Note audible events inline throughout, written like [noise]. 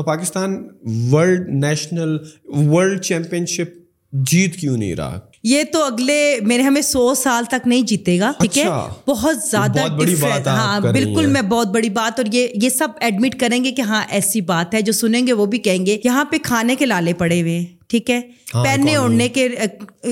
تو Pakistan world national world championship جیت کیوں نہیں رہا؟ یہ تو اگلے میرے ہمیں سو سال تک نہیں جیتے گا ٹھیک ہے؟ اچھا۔ بہت زیادہ ہاں بالکل میں بہت بڑی بات اور یہ یہ سب ایڈمٹ کریں گے کہ ہاں ایسی بات ہے جو سنیں گے وہ بھی کہیں گے یہاں پہ کھانے کے لالے پڑے ہوئے۔ ٹھیک ہے؟ ہاں، پہننے اوڑھنے کے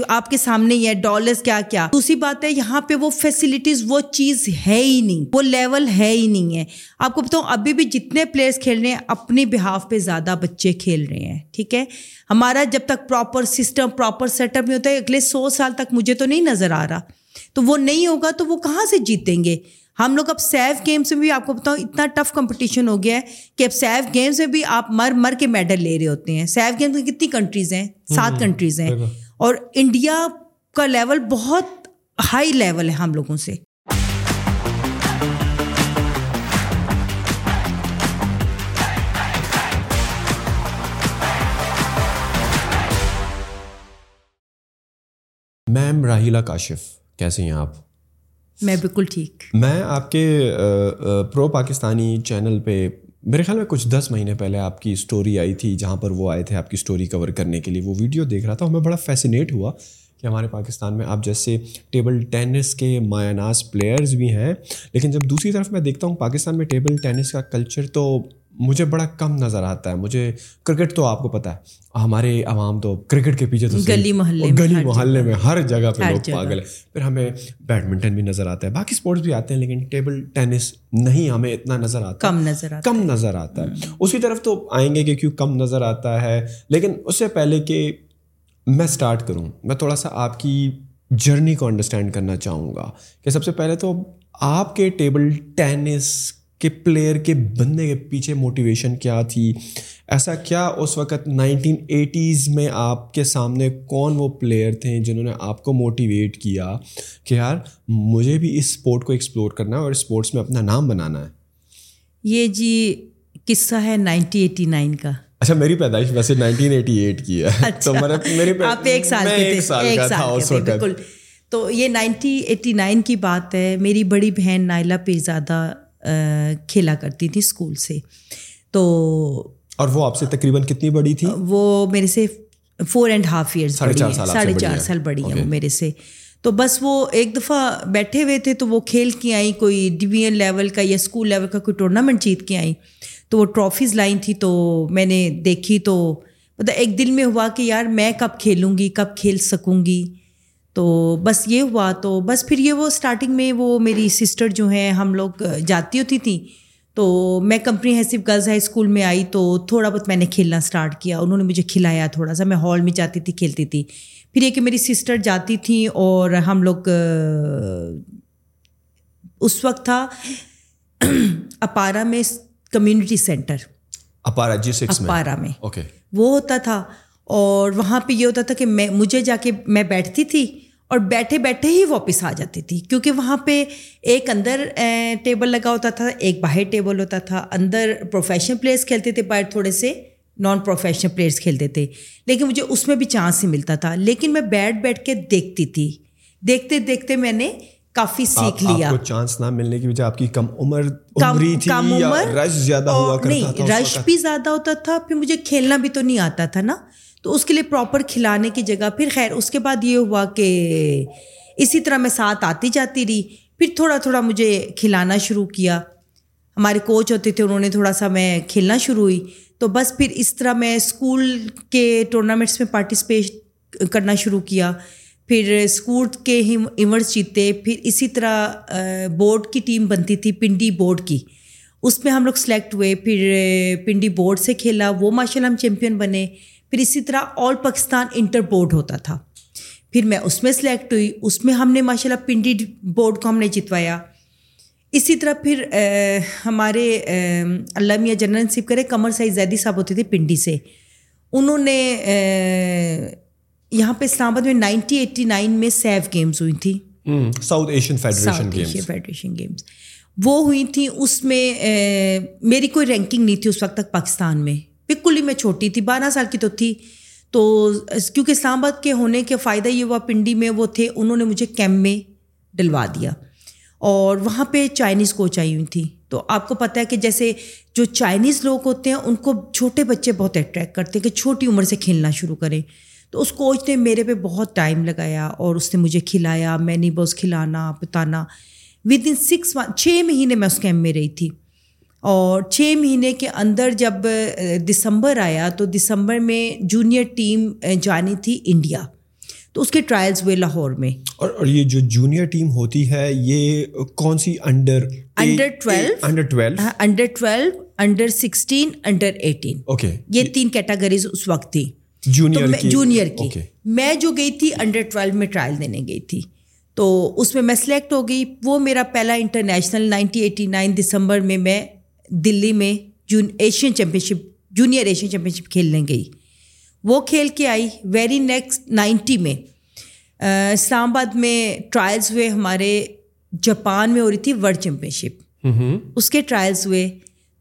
آپ کے سامنے ہی ہے ڈالرس کیا کیا؟ دوسری بات ہے یہاں پہ وہ فیسلٹیز وہ چیز ہے ہی نہیں۔ وہ لیول ہے ہی نہیں ہے۔ آپ کو بتاؤں ابھی بھی جتنے پلیئرس کھیل رہے ہیں اپنی بہاف پہ زیادہ بچے کھیل رہے ہیں۔ ٹھیک ہے؟ ہمارا جب تک proper system proper set up نہیں ہوتا ہے اگلے سو سال تک مجھے تو نہیں نظر آ رہا۔ تو وہ نہیں ہوگا تو وہ کہاں سے جیتیں گے؟ ہم لوگ اب سیف گیمس میں بھی آپ کو بتاؤں اتنا ٹف کمپٹیشن ہو گیا ہے کہ اب سیف گیمس میں بھی آپ مر مر کے میڈل لے رہے ہوتے ہیں۔ سیف گیمس میں کتنی کنٹریز ہیں؟ سات کنٹریز ہیں۔ اور انڈیا کا لیول بہت ہائی لیول ہے ہم لوگوں سے۔ میم راہیلا کاشف کیسے ہیں آپ؟ میں بالکل ٹھیک۔ میں آپ کے پرو پاکستانی چینل پہ، میرے خیال میں کچھ دس مہینے پہلے آپ کی اسٹوری آئی تھی، جہاں پر وہ آئے تھے آپ کی اسٹوری کور کرنے کے لیے۔ وہ ویڈیو دیکھ رہا تھا ہمیں بڑا فیسینیٹ ہوا کہ ہمارے پاکستان میں آپ جیسے ٹیبل ٹینس کے مایہ ناز پلیئرز بھی ہیں۔ لیکن جب دوسری طرف میں دیکھتا ہوں، پاکستان میں ٹیبل ٹینس کا کلچر تو مجھے بڑا کم نظر آتا ہے۔ مجھے کرکٹ تو آپ کو پتہ ہے۔ ہمارے عوام تو کرکٹ کے پیچھے تو گلی محلے گلی محلے میں ہر جگہ پہ لوگ پاگل ہے پھر ہمیں بیڈمنٹن بھی نظر آتا ہے باقی اسپورٹس بھی آتے ہیں لیکن ٹیبل ٹینس نہیں ہمیں اتنا نظر آتا۔ کم نظر آتا کم نظر آتا ہے۔ اسی طرف تو آئیں گے کہ کیوں کم نظر آتا ہے لیکن اس سے پہلے کہ میں اسٹارٹ کروں میں تھوڑا سا آپ کی جرنی کو انڈرسٹینڈ کرنا چاہوں گا کہ سب سے پہلے تو آپ کے ٹیبل ٹینس کے پلیئر کے بننے کے پیچھے موٹیویشن کیا تھی؟ ایسا کیا اس وقت نائنٹین ایٹیز میں آپ کے سامنے کون وہ پلیئر تھے جنہوں نے آپ کو موٹیویٹ کیا کہ یار مجھے بھی اس اسپورٹ کو ایکسپلور کرنا ہے اور اسپورٹس میں اپنا نام بنانا ہے؟ یہ جی قصہ ہے نائنٹین ایٹی نائن کا۔ اچھا میری پیدائش ویسے نائنٹین ایٹی ایٹ کی ہے۔ [laughs] تو آپ ایک سال ایک سال بالکل۔ تو یہ نائنٹین ایٹی نائن کی بات ہے۔ میری بڑی بہن نائلہ پیرزادہ کھیلا کرتی تھی اسکول سے۔ تو اور وہ آپ سے تقریباً کتنی بڑی تھی؟ وہ میرے سے فور اینڈ ہاف ایئرس ساڑھے چار سال بڑی ہے وہ میرے سے۔ تو بس وہ ایک دفعہ بیٹھے ہوئے تھے تو وہ کھیل کے آئیں کوئی ڈویژن لیول کا یا اسکول لیول کا کوئی ٹورنامنٹ جیت کے آئیں۔ تو وہ ٹرافیز لائیں تھی تو میں نے دیکھی تو مطلب ایک دل میں ہوا کہ یار میں کب کھیلوں گی کب کھیل سکوں گی۔ تو بس یہ ہوا تو بس پھر یہ وہ اسٹارٹنگ میں وہ میری سسٹر جو ہیں ہم لوگ جاتی ہوتی تھیں۔ تو میں کمپنی ہیسو گرلز ہائی اسکول میں آئی تو تھوڑا بہت میں نے کھیلنا اسٹارٹ کیا۔ انہوں نے مجھے کھلایا تھوڑا سا میں ہال میں جاتی تھی کھیلتی تھی۔ پھر یہ کہ میری سسٹر جاتی تھیں اور ہم لوگ اس وقت تھا [clears throat] اپارا میں community centre Aabpara G six Aabpara میں۔ وہ ہوتا تھا اور وہاں پہ یہ ہوتا تھا کہ میں مجھے جا کے میں بیٹھتی تھی۔ اور بیٹھے بیٹھے ہی واپس آ جاتی تھی کیونکہ وہاں پہ ایک اندر ٹیبل لگا ہوتا تھا ایک باہر ٹیبل ہوتا تھا اندر پروفیشنل پلیئرس کھیلتے تھے باہر تھوڑے سے نان پروفیشنل پلیئرس کھیلتے تھے لیکن مجھے اس میں بھی چانس ہی ملتا تھا۔ لیکن میں بیٹھ بیٹھ کے دیکھتی تھی۔ دیکھتے دیکھتے میں نے کافی سیکھ لیا۔ چانس نہ ملنے کی وجہ آپ کی کم عمر کم عمر؟ رش زیادہ ہوا نہیں رش بھی زیادہ ہوتا تھا پھر مجھے کھیلنا بھی تو نہیں آتا تھا نا۔ تو اس کے لیے پراپر کھلانے کی جگہ۔ پھر خیر، اس کے بعد یہ ہوا کہ اسی طرح میں ساتھ آتی جاتی رہی۔ پھر تھوڑا تھوڑا مجھے کھلانا شروع کیا۔ ہمارے کوچ ہوتے تھے، انہوں نے تھوڑا سا میں کھیلنا شروع ہوئی۔ تو بس پھر اس طرح میں اسکول کے ٹورنامنٹس میں پارٹیسپیٹ کرنا شروع کیا۔ پھر اسکول کے ہی ایونٹس جیتے۔ پھر اسی طرح بورڈ کی ٹیم بنتی تھی، پنڈی بورڈ کی۔ اس میں ہم لوگ سلیکٹ ہوئے۔ پھر پنڈی بورڈ سے کھیلا۔ وہ ماشاء اللہ ہم چیمپئن بنے۔ پھر اسی طرح آل پاکستان انٹر بورڈ ہوتا تھا۔ پھر میں اس میں سلیکٹ ہوئی اس میں ہم نے ماشاء اللہ پنڈی بورڈ کو ہم نے جتوایا۔ اسی طرح پھر ہمارے اللہ میاں جنرل نصیب کرے کمر سائی زیدی صاحب ہوتے تھے پنڈی سے۔ انہوں نے یہاں پہ اسلام آباد میں نائنٹین ایٹی نائن میں سیف گیمس ہوئی تھیں ساؤتھ ایشین فیڈریشن گیمس وہ ہوئی تھیں اس میں میری کوئی رینکنگ نہیں تھی اس وقت تک پاکستان میں۔ بالکل ہی میں چھوٹی تھی، بارہ سال کی تو تھی۔ تو کیونکہ اسلام آباد کے ہونے کے فائدہ یہ ہوا، پنڈی میں وہ تھے، انہوں نے مجھے کیمپ میں ڈلوا دیا۔ اور وہاں پہ چائنیز کوچ آئی ہوئی تھیں۔ تو آپ کو پتہ ہے کہ جیسے جو چائنیز لوگ ہوتے ہیں، ان کو چھوٹے بچے بہت اٹریکٹ کرتے ہیں کہ چھوٹی عمر سے کھیلنا شروع کریں۔ تو اس کوچ نے میرے پہ بہت ٹائم لگایا اور اس نے مجھے کھلایا، میں نے بس کھلانا، بتانا۔ ود ان سکس چھ مہینے میں اس کیمپ میں رہی تھی۔ اور چھ مہینے کے اندر جب دسمبر آیا تو دسمبر میں جونیئر ٹیم جانی تھی انڈیا۔ تو اس کے ٹرائلز ہوئے لاہور میں۔ اور اور یہ جو جونیئر ٹیم ہوتی ہے یہ کون سی under under twelve under twelve under twelve under sixteen under eighteen okay یہ تین کیٹاگریز اس وقت تھی۔ جونیئر کی۔ جونیئر کی۔ میں جو گئی تھی انڈر ٹویلو میں ٹرائل دینے گئی تھی۔ تو اس میں میں سلیکٹ ہو گئی۔ وہ میرا پہلا انٹرنیشنل نائنٹین ایٹی نائن دسمبر میں میں دلی میں جون Asian championship junior Asian championship کھیلنے گئی۔ وہ کھیل کے آئی ویری نیکسٹ نائنٹی میں۔ اسلام آباد میں ٹرائلز ہوئے ہمارے جاپان میں ہو رہی تھی ورلڈ چیمپئن شپ اس کے ٹرائلز ہوئے۔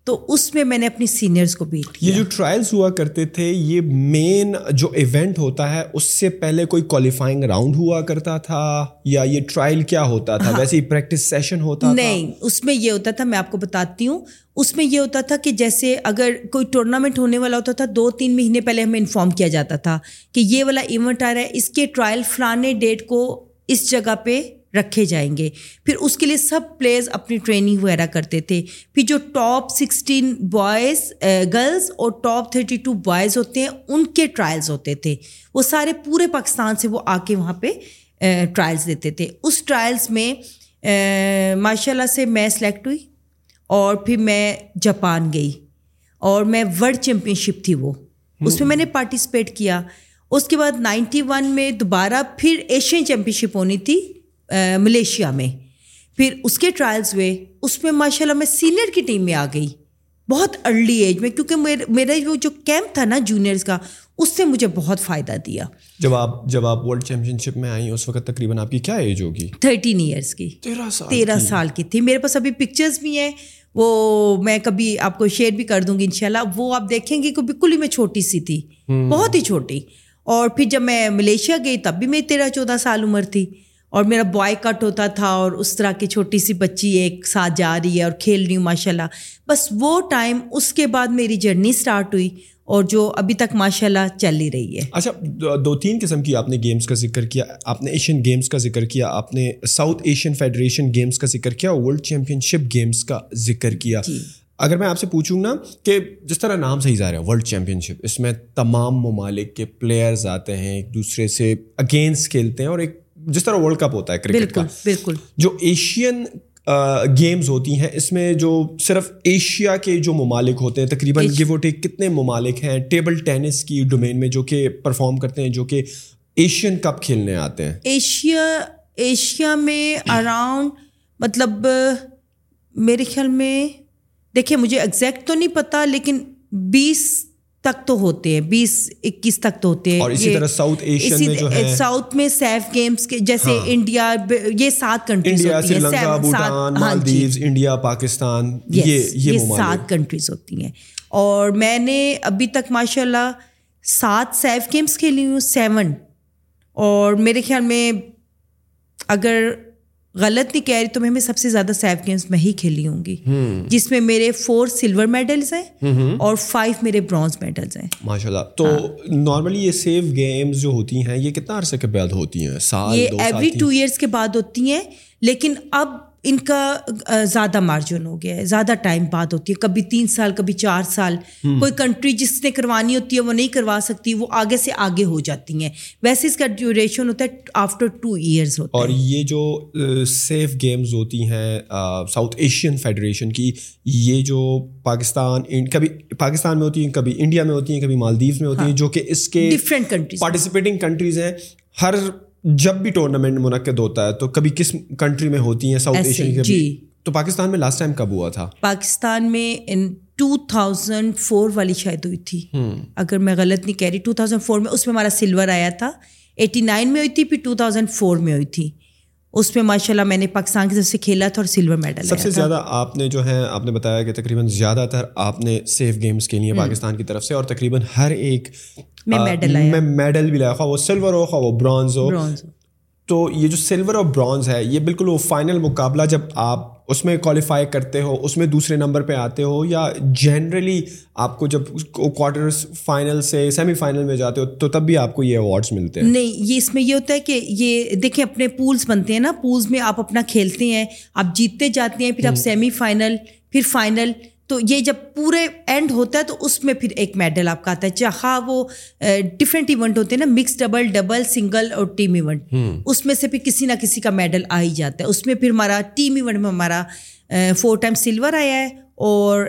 تو اس میں میں نے اپنی سینئرس کو بیٹ کیا۔ یہ جو ٹرائلس ہوا کرتے تھے یہ مین جو ایونٹ ہوتا ہے اس سے پہلے کوئی کوالیفائنگ راؤنڈ ہوا کرتا تھا؟ یا یہ ٹرائل کیا ہوتا تھا؟ ویسے ہی پریکٹس سیشن ہوتا تھا؟ نہیں اس میں یہ ہوتا تھا میں آپ کو بتاتی ہوں۔ اس میں یہ ہوتا تھا کہ جیسے اگر کوئی ٹورنامنٹ ہونے والا ہوتا تھا دو تین مہینے پہلے ہمیں انفارم کیا جاتا تھا کہ یہ والا ایونٹ آ رہا ہے اس کے ٹرائل فلانے ڈیٹ کو اس جگہ پہ رکھے جائیں گے۔ پھر اس کے لیے سب پلیئرز اپنی ٹریننگ وغیرہ کرتے تھے۔ پھر جو ٹاپ سکسٹین بوائز گرلز اور ٹاپ تھرٹی ٹو بوائز ہوتے ہیں، ان کے ٹرائلز ہوتے تھے۔ وہ سارے پورے پاکستان سے وہ آ کے وہاں پہ uh, ٹرائلز دیتے تھے۔ اس ٹرائلز میں uh, ماشاء اللہ سے میں سلیکٹ ہوئی اور پھر میں جاپان گئی اور میں ورلڈ چیمپئن شپ تھی وہ۔ اس میں میں نے پارٹیسپیٹ کیا۔ اس کے بعد نائنٹی ون میں دوبارہ پھر ایشین چیمپئن شپ ہونی تھی۔ ملیشیا میں۔ پھر اس کے ٹرائلز ہوئے۔ اس میں ماشاء اللہ میں سینئر کی ٹیم میں آ گئی۔ بہت ارلی ایج میں کیونکہ میرا وہ جو کیمپ تھا نا جونیئرس کا اس سے مجھے بہت فائدہ دیا۔ جب آپ جب آپ ورلڈ چیمپئن شپ میں آئیں اس وقت تقریباً آپ کی کیا ایج ہوگی؟ تھرٹین ایئرس کی۔ تیرہ سال تیرہ سال کی تھی۔ میرے پاس ابھی پکچرس بھی ہیں۔ وہ میں کبھی آپ کو شیئر بھی کر دوں گی ان شاء اللہ وہ آپ دیکھیں گے کہ بالکل ہی میں چھوٹی سی تھی۔ بہت ہی چھوٹی۔ اور پھر جب میں ملیشیا گئی تب بھی میں تیرہ چودہ سال عمر تھی۔ اور میرا بوائے کٹ ہوتا تھا اور اس طرح کی چھوٹی سی بچی ایک ساتھ جا رہی ہے اور کھیل رہی ہوں ماشاء اللہ بس وہ ٹائم اس کے بعد میری جرنی اسٹارٹ ہوئی اور جو ابھی تک ماشاء اللہ چل ہی رہی ہے۔ اچھا دو تین قسم کی آپ نے گیمس کا ذکر کیا آپ نے ایشین گیمس کا ذکر کیا آپ نے ساؤتھ ایشین فیڈریشن گیمس کا ذکر کیا ورلڈ چیمپئن شپ گیمس کا ذکر کیا۔ اگر میں آپ سے پوچھوں نا کہ جس طرح نام صحیح جا رہا ہے ورلڈ چیمپئن شپ اس میں تمام ممالک کے پلیئرز آتے ہیں ایک دوسرے سے اگینسٹ کھیلتے ہیں اور ایک جس طرح ورلڈ کپ ہوتا ہے کرکٹ کا۔ بالکل۔ جو ایشین گیمز ہوتی ہیں اس میں جو صرف ایشیا کے جو ممالک ہوتے ہیں تقریباً گیو ٹیک کتنے ممالک ہیں ٹیبل ٹینس کی ڈومین میں جو کہ پرفارم کرتے ہیں جو کہ ایشین کپ کھیلنے آتے ہیں۔ ایشیا ایشیا میں اراؤنڈ مطلب میرے خیال میں دیکھیے مجھے ایگزیکٹ تو نہیں پتا لیکن بیس تک تو ہوتے ہیں بیس اکیس تک تو ہوتے ہیں۔ اور اسی طرح ساؤتھ ایشین میں جو ہے ساؤتھ میں سیف گیمس کے جیسے انڈیا یہ سات countries India Sri Lanka Bhutan Maldives India Pakistan یہ یہ سات کنٹریز ہوتی ہیں۔ اور میں نے ابھی تک ماشاء اللہ سات سیف گیمس کھیلی ہوں سیون اور میرے خیال میں اگر غلط نہیں کہہ رہی تو میں سب سے زیادہ سیف گیمس میں ہی کھیلی ہوں گی۔ جس میں میرے فور سلور میڈلس ہیں اور فائیو میرے برانز میڈلس ہیں۔ ماشاء اللہ تو نارملی یہ سیف گیمز جو ہوتی ہیں یہ کتنا عرصے کے بعد ہوتی ہیں؟ سال یہ ایوری ٹو ایئرس کے بعد ہوتی ہیں لیکن اب ان کا زیادہ مارجن ہو گیا ہے زیادہ ٹائم بعد ہوتی ہے۔ کبھی تین سال کبھی چار سال۔ کوئی کنٹری جس نے کروانی ہوتی ہے وہ نہیں کروا سکتی وہ آگے سے آگے ہو جاتی ہیں۔ ویسے اس کا ڈیوریشن ہوتا ہے آفٹر ٹو ایئرس ہوتا اور یہ جو سیف گیمز ہوتی ہیں ساؤتھ ایشین فیڈریشن کی یہ جو پاکستان کبھی پاکستان میں ہوتی ہیں کبھی انڈیا میں ہوتی ہیں کبھی مالدیوز میں ہوتی ہیں جو کہ اس کے ڈفرینٹ کنٹریز پارٹیسپیٹنگ کنٹریز ہیں۔ ہر جب بھی ٹورنامنٹ منعقد ہوتا ہے تو کبھی کس کنٹری میں ہوتی ہیں؟ ساؤتھ ایشین کے جی۔ تو پاکستان میں لاسٹ ٹائم کب ہوا تھا؟ پاکستان میں ٹو تھاؤزینڈ فور والی شاید ہوئی تھی۔ اگر میں غلط نہیں کہہ رہی ٹو تھاؤزینڈ فور میں اس میں ہمارا سلور آیا تھا۔ ایٹی نائن میں ہوئی تھی پھر ٹو تھاؤزینڈ فور میں ہوئی تھی۔ اس میں ماشاء اللہ میں نے پاکستان کی طرف سے کھیلا تھا اور سلور میڈل سب سے زیادہ آپ نے جو ہے آپ نے بتایا کہ تقریباً زیادہ تر آپ نے سیف گیمس کے لیے پاکستان کی طرف سے اور تقریباً ہر ایک میں میڈل میں میڈل بھی لایا۔ خواہ وہ سلور ہو خواہ وہ برانز ہو۔ تو یہ جو سلور اور برانز ہے یہ بالکل وہ فائنل مقابلہ جب آپ اس میں کوالیفائی کرتے ہو اس میں دوسرے نمبر پہ آتے ہو یا جنرلی آپ کو جب کوارٹر فائنل سے سیمی فائنل میں جاتے ہو تو تب بھی آپ کو یہ اوارڈس ملتے ہیں۔ نہیں یہ اس میں یہ ہوتا ہے کہ یہ دیکھیں اپنے پولس بنتے ہیں نا۔ پولس میں آپ اپنا کھیلتے ہیں آپ جیتتے جاتے ہیں پھر آپ سیمی فائنل پھر فائنل تو یہ جب پورے اینڈ ہوتا ہے تو اس میں پھر ایک میڈل آپ کا آتا ہے۔ چاہا وہ ڈفرینٹ ایونٹ ہوتے ہیں نا مکس ڈبل ڈبل سنگل اور ٹیم ایونٹ اس میں سے پھر کسی نہ کسی کا میڈل آ ہی جاتا ہے۔ اس میں پھر ہمارا ٹیم ایونٹ میں ہمارا فور ٹائم سلور آیا ہے۔ اور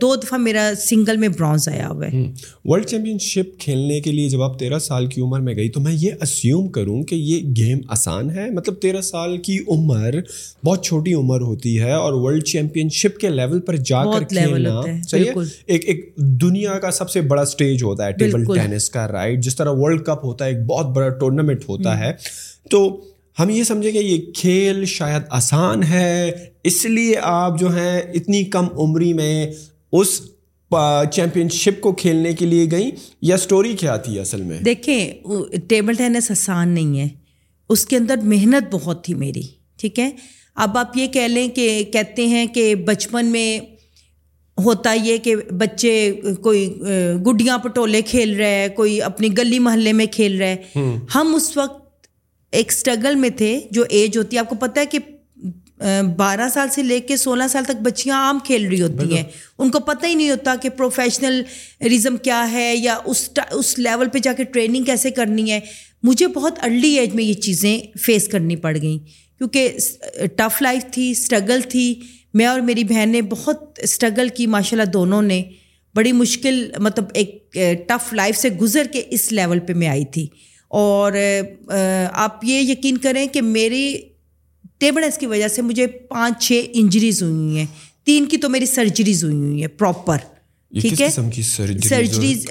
دو دفعہ میرا سنگل میں برانز آیا ہوا ہے۔ ورلڈ چیمپئن شپ کھیلنے کے لیے جب آپ تیرہ سال کی عمر میں گئی تو میں یہ اسیوم کروں کہ یہ گیم آسان ہے۔ مطلب تیرہ سال کی عمر بہت چھوٹی عمر ہوتی ہے اور ورلڈ چیمپئن شپ کے لیول پر جا کر کھیلنا ایک ایک دنیا کا سب سے بڑا اسٹیج ہوتا ہے ٹیبل ٹینس کا رائٹ جس طرح ورلڈ کپ ہوتا ہے ایک بہت بڑا ٹورنامنٹ ہوتا ہے۔ تو ہم یہ سمجھیں کہ یہ کھیل شاید آسان ہے اس لیے آپ جو ہیں اتنی کم عمری میں اس چیمپئن شپ کو کھیلنے کے لیے گئیں یا اسٹوری کیا تھی اصل میں؟ دیکھیں ٹیبل ٹینس آسان نہیں ہے۔ اس کے اندر محنت بہت تھی میری ٹھیک ہے؟ اب آپ یہ کہہ لیں کہ کہتے ہیں کہ بچپن میں ہوتا یہ کہ بچے کوئی گڈیاں پٹولے کھیل رہے ہے کوئی اپنی گلی محلے میں کھیل رہے۔ ہم اس وقت ایک اسٹرگل میں تھے جو ایج ہوتی ہے۔ آپ کو پتہ ہے کہ بارہ سال سے لے کے سولہ سال تک بچیاں عام کھیل رہی ہوتی ہیں۔ ان کو پتہ ہی نہیں ہوتا کہ پروفیشنل ریزم کیا ہے یا اس اس لیول پہ جا کے ٹریننگ کیسے کرنی ہے۔ مجھے بہت ارلی ایج میں یہ چیزیں فیس کرنی پڑ گئیں۔ کیونکہ ٹف لائف تھی اسٹرگل تھی۔ میں اور میری بہن نے بہت اسٹرگل کی ماشاء اللہ دونوں نے بڑی مشکل مطلب ایک ٹف لائف سے گزر کے اس لیول پہ میں آئی تھی۔ اور آپ یہ یقین کریں کہ میری ٹیبل ایس کی وجہ سے مجھے پانچ چھ انجریز ہوئی ہوئی ہیں۔ تین کی تو میری سرجریز ہوئی ہوئی ہیں پراپر ٹھیک ہے؟ سرجریز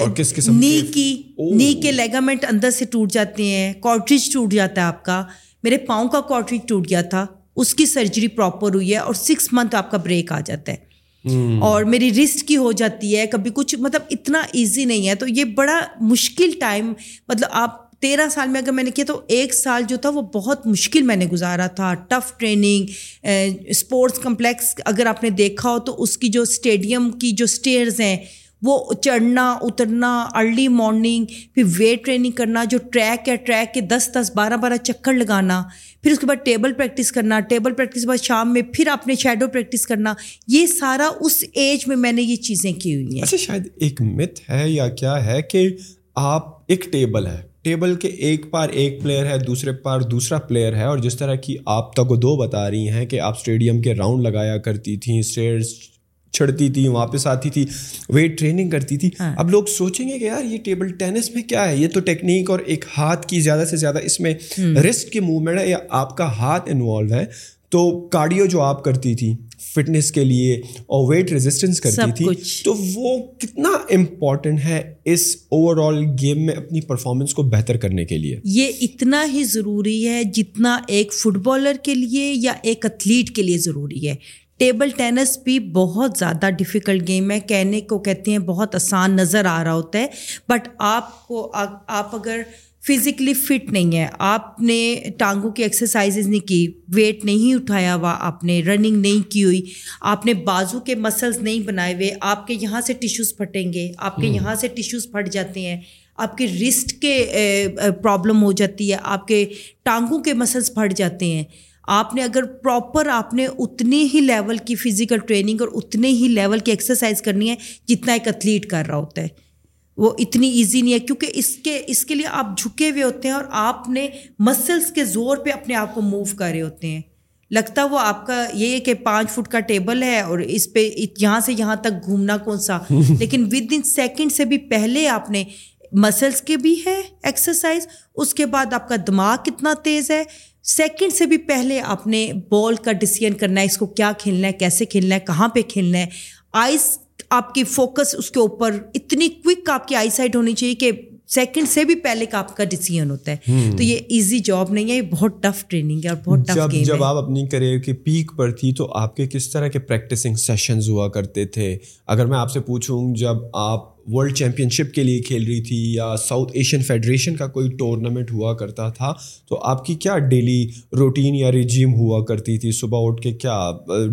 نی کی نی کے لیگامنٹ اندر سے ٹوٹ جاتے ہیں کوٹریج ٹوٹ جاتا ہے آپ کا۔ میرے پاؤں کا کوٹریج ٹوٹ گیا تھا اس کی سرجری پراپر ہوئی ہے اور سکس منتھ آپ کا بریک آ جاتا ہے۔ اور میری رسٹ کی ہو جاتی ہے کبھی کچھ مطلب اتنا ایزی نہیں ہے۔ تو یہ بڑا مشکل ٹائم مطلب آپ تیرہ سال میں اگر میں نے کیا تو ایک سال جو تھا وہ بہت مشکل میں نے گزارا تھا ٹف ٹریننگ اسپورٹس کمپلیکس اگر آپ نے دیکھا ہو تو اس کی جو اسٹیڈیم کی جو اسٹیئرز ہیں، وہ چڑھنا، اترنا ارلی مارننگ پھر ویٹ ٹریننگ کرنا، جو ٹریک ہے ٹریک کے دس دس، بارہ بارہ چکر لگانا، پھر اس کے بعد ٹیبل پریکٹس کرنا ٹیبل پریکٹس کے بعد شام میں پھر اپنے شیڈو پریکٹس کرنا، یہ سارا اس ایج میں میں نے یہ چیزیں کی ہوئی ہیں۔ اچھا شاید ایک مت ہے یا کیا ہے کہ آپ ایک ٹیبل ہے ٹیبل کے ایک پار ایک پلیئر ہے دوسرے پار دوسرا پلیئر ہے اور جس طرح کی آپ تک دو بتا رہی ہیں کہ آپ اسٹیڈیم کے راؤنڈ لگایا کرتی تھیں اسٹیئرس چھڑتی تھی واپس آتی تھی ویٹ ٹریننگ کرتی تھی ہاں۔ اب لوگ سوچیں گے کہ یار یہ ٹیبل ٹینس میں کیا ہے؟ یہ تو ٹیکنیک اور ایک ہاتھ کی زیادہ سے زیادہ اس میں رسٹ کی موومنٹ ہے یا آپ کا ہاتھ انوالو ہے تو کارڈیو جو آپ کرتی تھی فٹنس کے لیے اور ویٹ ریزسٹنس کرتی تھی تو وہ کتنا امپورٹنٹ ہے اس اوور آل گیم میں اپنی پرفارمنس کو بہتر کرنے کے لیے؟ یہ اتنا ہی ضروری ہے جتنا ایک فٹ بالر کے لیے یا ایک اتھلیٹ کے لیے ضروری ہے۔ ٹیبل ٹینس بھی بہت زیادہ ڈفیکلٹ گیم ہے۔ کہنے کو کہتے ہیں بہت آسان نظر آ رہا ہوتا ہے۔ بٹ آپ کو آپ اگر فزیکلی فٹ نہیں ہے۔ آپ نے ٹانگوں کی ایکسرسائزز نہیں کی ویٹ نہیں اٹھایا ہوا آپ نے رننگ نہیں کی ہوئی آپ نے بازو کے مسلس نہیں بنائے ہوئے آپ کے یہاں سے ٹیشوز پھٹیں گے آپ کے یہاں سے ٹیشوز پھٹ جاتے ہیں آپ کے رسٹ کے پرابلم ہو جاتی ہے آپ کے ٹانگوں کے مسلس پھٹ جاتے ہیں۔ آپ نے اگر پراپر آپ نے اتنی ہی لیول کی فزیکل ٹریننگ اور اتنے ہی لیول کی ایکسرسائز کرنی ہے جتنا ایک اتھلیٹ کر رہا ہوتا ہے۔ وہ اتنی ایزی نہیں ہے کیونکہ اس کے اس کے لیے آپ جھکے ہوئے ہوتے ہیں اور آپ نے مسلس کے زور پہ اپنے آپ کو موو کر رہے ہوتے ہیں۔ لگتا وہ آپ کا یہ ہے کہ پانچ فٹ کا ٹیبل ہے اور اس پہ یہاں سے یہاں تک گھومنا کون سا؟ [laughs] لیکن ود ان سیکنڈ سے بھی پہلے آپ نے مسلس کے بھی ہے ایکسرسائز اس کے بعد آپ کا دماغ کتنا تیز ہے۔ سیکنڈ سے بھی پہلے آپ نے بال کا ڈسیزن کرنا ہے اس کو کیا کھیلنا ہے کیسے کھیلنا ہے کہاں پہ کھیلنا ہے۔ آئس آپ کی فوکس اس کے اوپر اتنی کوئک آپ کی آئی سائٹ ہونی چاہیے کہ سیکنڈ سے بھی پہلے کا آپ کا ڈیسیزن ہوتا ہے۔ تو یہ ایزی جاب نہیں ہے یہ بہت ٹف ٹریننگ ہے اور بہت ٹف گیم جب آپ اپنی کریئر کے پیک پر تھی تو آپ کے کس طرح کے پریکٹسنگ سیشنز ہوا کرتے تھے؟ اگر میں آپ سے پوچھوں جب آپ ورلڈ چیمپئن شپ کے لیے کھیل رہی تھی یا ساؤتھ ایشین فیڈریشن کا کوئی ٹورنامنٹ ہوا کرتا تھا تو آپ کی کیا ڈیلی روٹین یا ریجیم ہوا کرتی تھی؟ صبح اٹھ کے کیا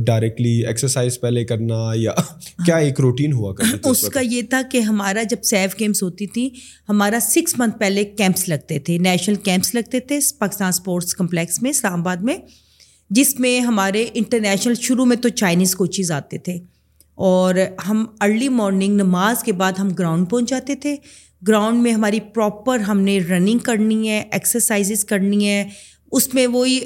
ڈائریکٹلی ایکسرسائز پہلے کرنا یا [laughs] کیا ایک روٹین ہوا کرتی تھی اس کا یہ تھا کہ ہمارا جب سیف گیمس ہوتی تھی ہمارا سکس منتھ پہلے کیمپس لگتے تھے نیشنل کیمپس لگتے تھے پاکستان اسپورٹس کمپلیکس میں اسلام آباد میں جس میں ہمارے انٹرنیشنل شروع میں تو چائنیز کوچیز آتے تھے۔ اور ہم ارلی مارننگ نماز کے بعد ہم گراؤنڈ پہنچ جاتے تھے۔ گراؤنڈ میں ہماری پراپر ہم نے رننگ کرنی ہے ایکسرسائزز کرنی ہے۔ اس میں وہی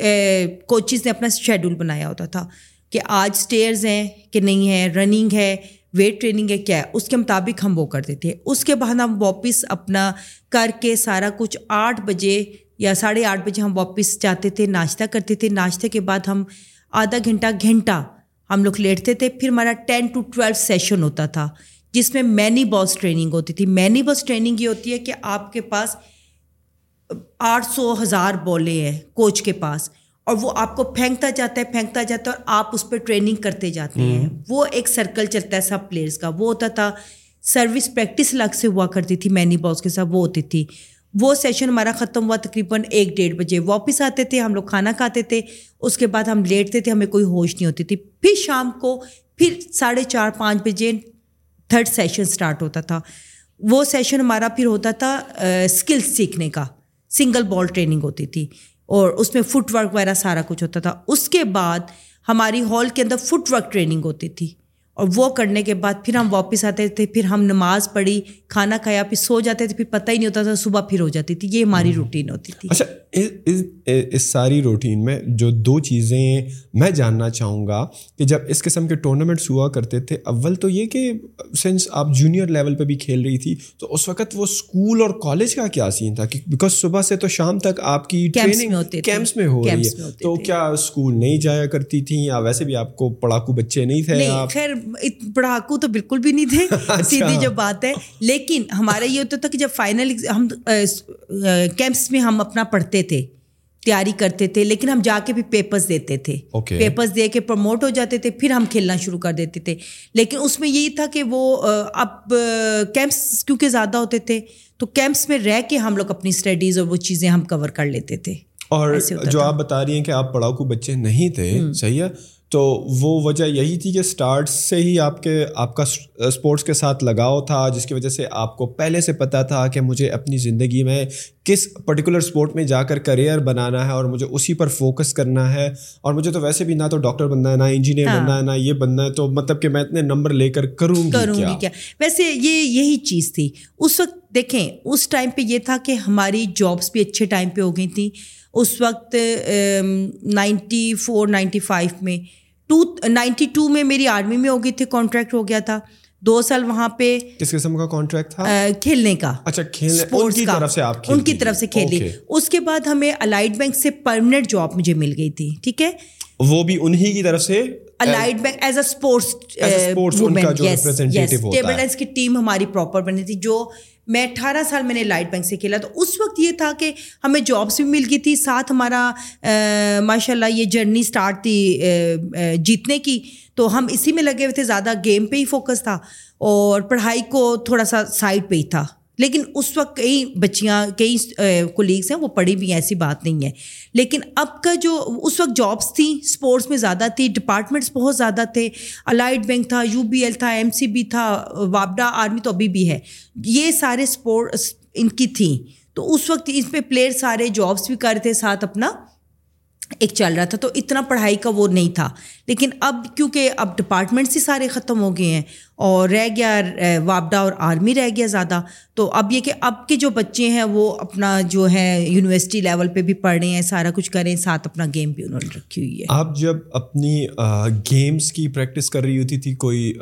کوچز نے اپنا شیڈول بنایا ہوتا تھا کہ آج اسٹیئرز ہیں کہ نہیں ہے رننگ ہے ویٹ ٹریننگ ہے، کیا ہے؟ اس کے مطابق ہم وہ کرتے تھے۔ اس کے بعد ہم واپس اپنا کر کے سارا کچھ آٹھ بجے یا ساڑھے آٹھ بجے ہم واپس جاتے تھے، ناشتہ کرتے تھے۔ ناشتے کے بعد ہم آدھا گھنٹہ گھنٹہ ہم لوگ لیٹتے تھے پھر ہمارا ٹین ٹو ٹویلو سیشن ہوتا تھا جس میں مینی باس ٹریننگ ہوتی تھی۔ مینی باس ٹریننگ یہ ہوتی ہے کہ آپ کے پاس آٹھ سو ہزار بولے ہیں کوچ کے پاس اور وہ آپ کو پھینکتا جاتا ہے پھینکتا جاتا ہے اور آپ اس پہ ٹریننگ کرتے جاتے ہیں۔ وہ ایک سرکل چلتا ہے سب پلیئرس کا۔ وہ ہوتا تھا سروس پریکٹس الگ سے ہوا کرتی تھی مینی باس کے ساتھ وہ ہوتی تھی۔ وہ سیشن ہمارا ختم ہوا تقریباً ایک ڈیڑھ بجے۔ واپس آتے تھے، ہم لوگ کھانا کھاتے تھے۔ اس کے بعد ہم لیٹتے تھے، ہمیں کوئی ہوش نہیں ہوتی تھی۔ پھر شام کو، پھر ساڑھے چار، پانچ بجے تھرڈ سیشن اسٹارٹ ہوتا تھا۔ وہ سیشن ہمارا پھر ہوتا تھا اسکلس سیکھنے کا۔ سنگل بال ٹریننگ ہوتی تھی۔ اور اس میں فٹ ورک وغیرہ سارا کچھ ہوتا تھا۔ اس کے بعد ہماری ہال کے اندر فٹ ورک ٹریننگ ہوتی تھی۔ اور وہ کرنے کے بعد پھر ہم واپس آتے تھے پھر ہم نماز پڑھی کھانا کھایا پھر سو جاتے تھے پھر پتہ ہی نہیں ہوتا تھا صبح پھر ہو جاتی تھی۔ یہ ہماری روٹین ہوتی تھی۔ اچھا اس ساری روٹین میں جو دو چیزیں میں جاننا چاہوں گا کہ جب اس قسم کے ٹورنامنٹس ہوا کرتے تھے اول تو یہ کہ سنس آپ جونیئر لیول پہ بھی کھیل رہی تھی تو اس وقت وہ اسکول اور کالج کا کیا سین تھا؟ کہ بیکاز صبح سے تو شام تک آپ کی ٹریننگ کیمپس میں ہو رہی ہے۔ تو کیا اسکول نہیں جایا کرتی تھیں یا ویسے بھی آپ کو پڑھاکو بچے نہیں تھے خیر پڑھاکو تو بالکل بھی نہیں تھے [laughs] اچھا۔ سیدھی جو بات ہے۔ لیکن ہمارا یہ ہوتا تھا کہ جب فائنل ہم کیمپس میں ہم اپنا پڑھتے تھے تیاری کرتے تھے لیکن ہم جا کے بھی پیپرز دیتے تھے۔ پیپرز دے کے پروموٹ ہو جاتے تھے پھر ہم کھیلنا شروع کر دیتے تھے۔ لیکن اس میں یہی تھا کہ وہ اب کیمپس کیونکہ زیادہ ہوتے تھے تو کیمپس میں رہ کے ہم لوگ اپنی اسٹڈیز اور وہ چیزیں ہم کور کر لیتے تھے۔ اور جو آپ بتا رہی ہیں کہ آپ پڑھاؤ کو بچے نہیں تھے صحیح ہے؟ تو وہ وجہ یہی تھی کہ اسٹارٹ سے ہی آپ کے آپ کا اسپورٹس کے ساتھ لگاؤ تھا جس کی وجہ سے آپ کو پہلے سے پتہ تھا کہ مجھے اپنی زندگی میں کس پرٹیکولر اسپورٹ میں جا کر کریئر بنانا ہے اور مجھے اسی پر فوکس کرنا ہے۔ اور مجھے تو ویسے بھی نہ تو ڈاکٹر بننا ہے نہ انجینئر ہاں۔ بننا ہے نہ یہ بننا ہے۔ تو مطلب کہ میں اتنے نمبر لے کر کروں گی کیا؟ ویسے یہ یہی چیز تھی۔ اس وقت دیکھیں اس ٹائم پہ یہ تھا کہ ہماری جابس بھی اچھے ٹائم پہ ہو گئی تھیں۔ اس وقت نائنٹی فور نائنٹی فائیو میں ٹو نائنٹی ٹو میں میری آرمی میں ہو گئی تھی کانٹریکٹ ہو گیا تھا۔ دو سال وہاں پہ کس قسم کا کانٹریکٹ تھا؟ کھیلنے کا اچھا ان کی طرف سے ان کی طرف سے کھیل لی اس کے بعد ہمیں الائٹ بینک سے پرماننٹ جاب مجھے مل گئی تھی ٹھیک ہے؟ وہ بھی انہی کی طرف سے؟ Allied Bank as a sports table کی ٹیم ہماری پراپر بنی تھی جو میں اٹھارہ سال میں نے لائٹ بینک سے کھیلا تو اس وقت یہ تھا کہ ہمیں جابس بھی مل گئی تھی، ساتھ ہمارا ماشاء اللہ یہ جرنی اسٹارٹ تھی جیتنے کی۔ تو ہم اسی میں لگے ہوئے تھے، زیادہ گیم پہ ہی فوکس تھا اور پڑھائی کو تھوڑا سا سائڈ پہ ہی تھا۔ لیکن اس وقت کئی بچیاں، کئی کولیگس ہیں، وہ پڑھی بھی ایسی بات نہیں ہے۔ لیکن اب کا جو اس وقت جابس تھیں اسپورٹس میں زیادہ تھی ڈپارٹمنٹس بہت زیادہ تھے۔ الائٹ بینک تھا یو بی ایل تھا ایم سی بی تھا وابڈا آرمی تو ابھی بھی ہے۔ یہ سارے اسپورٹس ان کی تھیں۔ تو اس وقت اس پہ پلیئر سارے جابس بھی کر رہے تھے، ساتھ اپنا ایک چل رہا تھا۔ تو اتنا پڑھائی کا وہ نہیں تھا۔ لیکن اب کیونکہ اب ڈپارٹمنٹس ہی سارے ختم ہو گئے ہیں اور رہ گیا وابڈا اور آرمی رہ گیا زیادہ۔ تو اب یہ کہ اب کے جو بچے ہیں وہ اپنا جو ہے یونیورسٹی لیول پہ بھی پڑھ رہے ہیں سارا کچھ کریں ساتھ اپنا گیم بھی انہوں نے رکھی ہوئی ہے۔ آپ جب اپنی گیمس کی پریکٹس کر رہی ہوتی تھی کوئی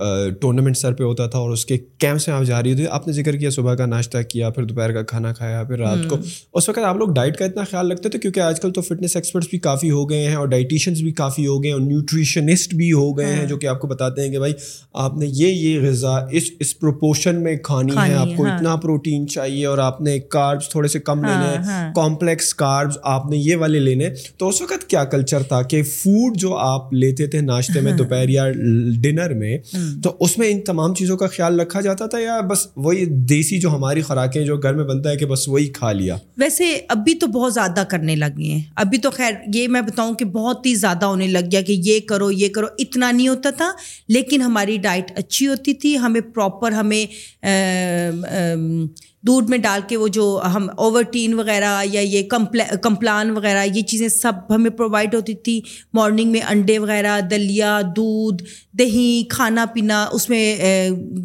ٹورنامنٹ سر پہ ہوتا تھا اور اس کے کیمپ سے آپ جا رہی ہوتی آپ نے ذکر کیا صبح کا ناشتہ کیا پھر دوپہر کا کھانا کھایا پھر رات کو۔ اس وقت آپ لوگ ڈائٹ کا اتنا خیال رکھتے تھے کیونکہ آج کل تو فٹنس ایکسپرٹس بھی کافی ہو گئے ہیں اور ڈائٹیشنس بھی کافی ہو گئے ہیں اور نیوٹریشنسٹ بھی ہو گئے ہیں ہاں۔ جو کہ آپ کو بتاتے ہیں کہ بھائی آپ نے یہ یہ غذا اس اس پروپورشن میں کھانی ہے آپ کو اتنا پروٹین چاہیے اور آپ نے کاربس تھوڑے سے کم لینے ہیں۔ کمپلیکس کاربس آپ نے یہ والے لینے۔ تو اس وقت کیا کلچر تھا کہ فوڈ جو آپ لیتے تھے ناشتے میں دوپہر یا ڈنر میں تو اس میں ان تمام چیزوں کا خیال رکھا جاتا تھا یا بس وہی دیسی جو ہماری خوراکیں جو گھر میں بنتا ہے کہ بس وہی کھا لیا؟ ویسے ابھی تو بہت زیادہ کرنے لگے ہیں۔ ابھی تو خیر یہ میں بتاؤں کہ بہت ہی زیادہ ہونے لگ گیا کہ یہ کرو یہ کرو اتنا نہیں ہوتا تھا۔ لیکن ہماری ڈائٹ اچھی ہوتی ہوتی تھی، ہمیں پراپر ہمیں دودھ میں ڈال کے وہ جو ہم اوورٹین وغیرہ یا یہ کمپلان وغیرہ، یہ چیزیں سب ہمیں پرووائڈ ہوتی تھی۔ مارننگ میں انڈے وغیرہ، دلیا، دودھ، دہی، کھانا پینا، اس میں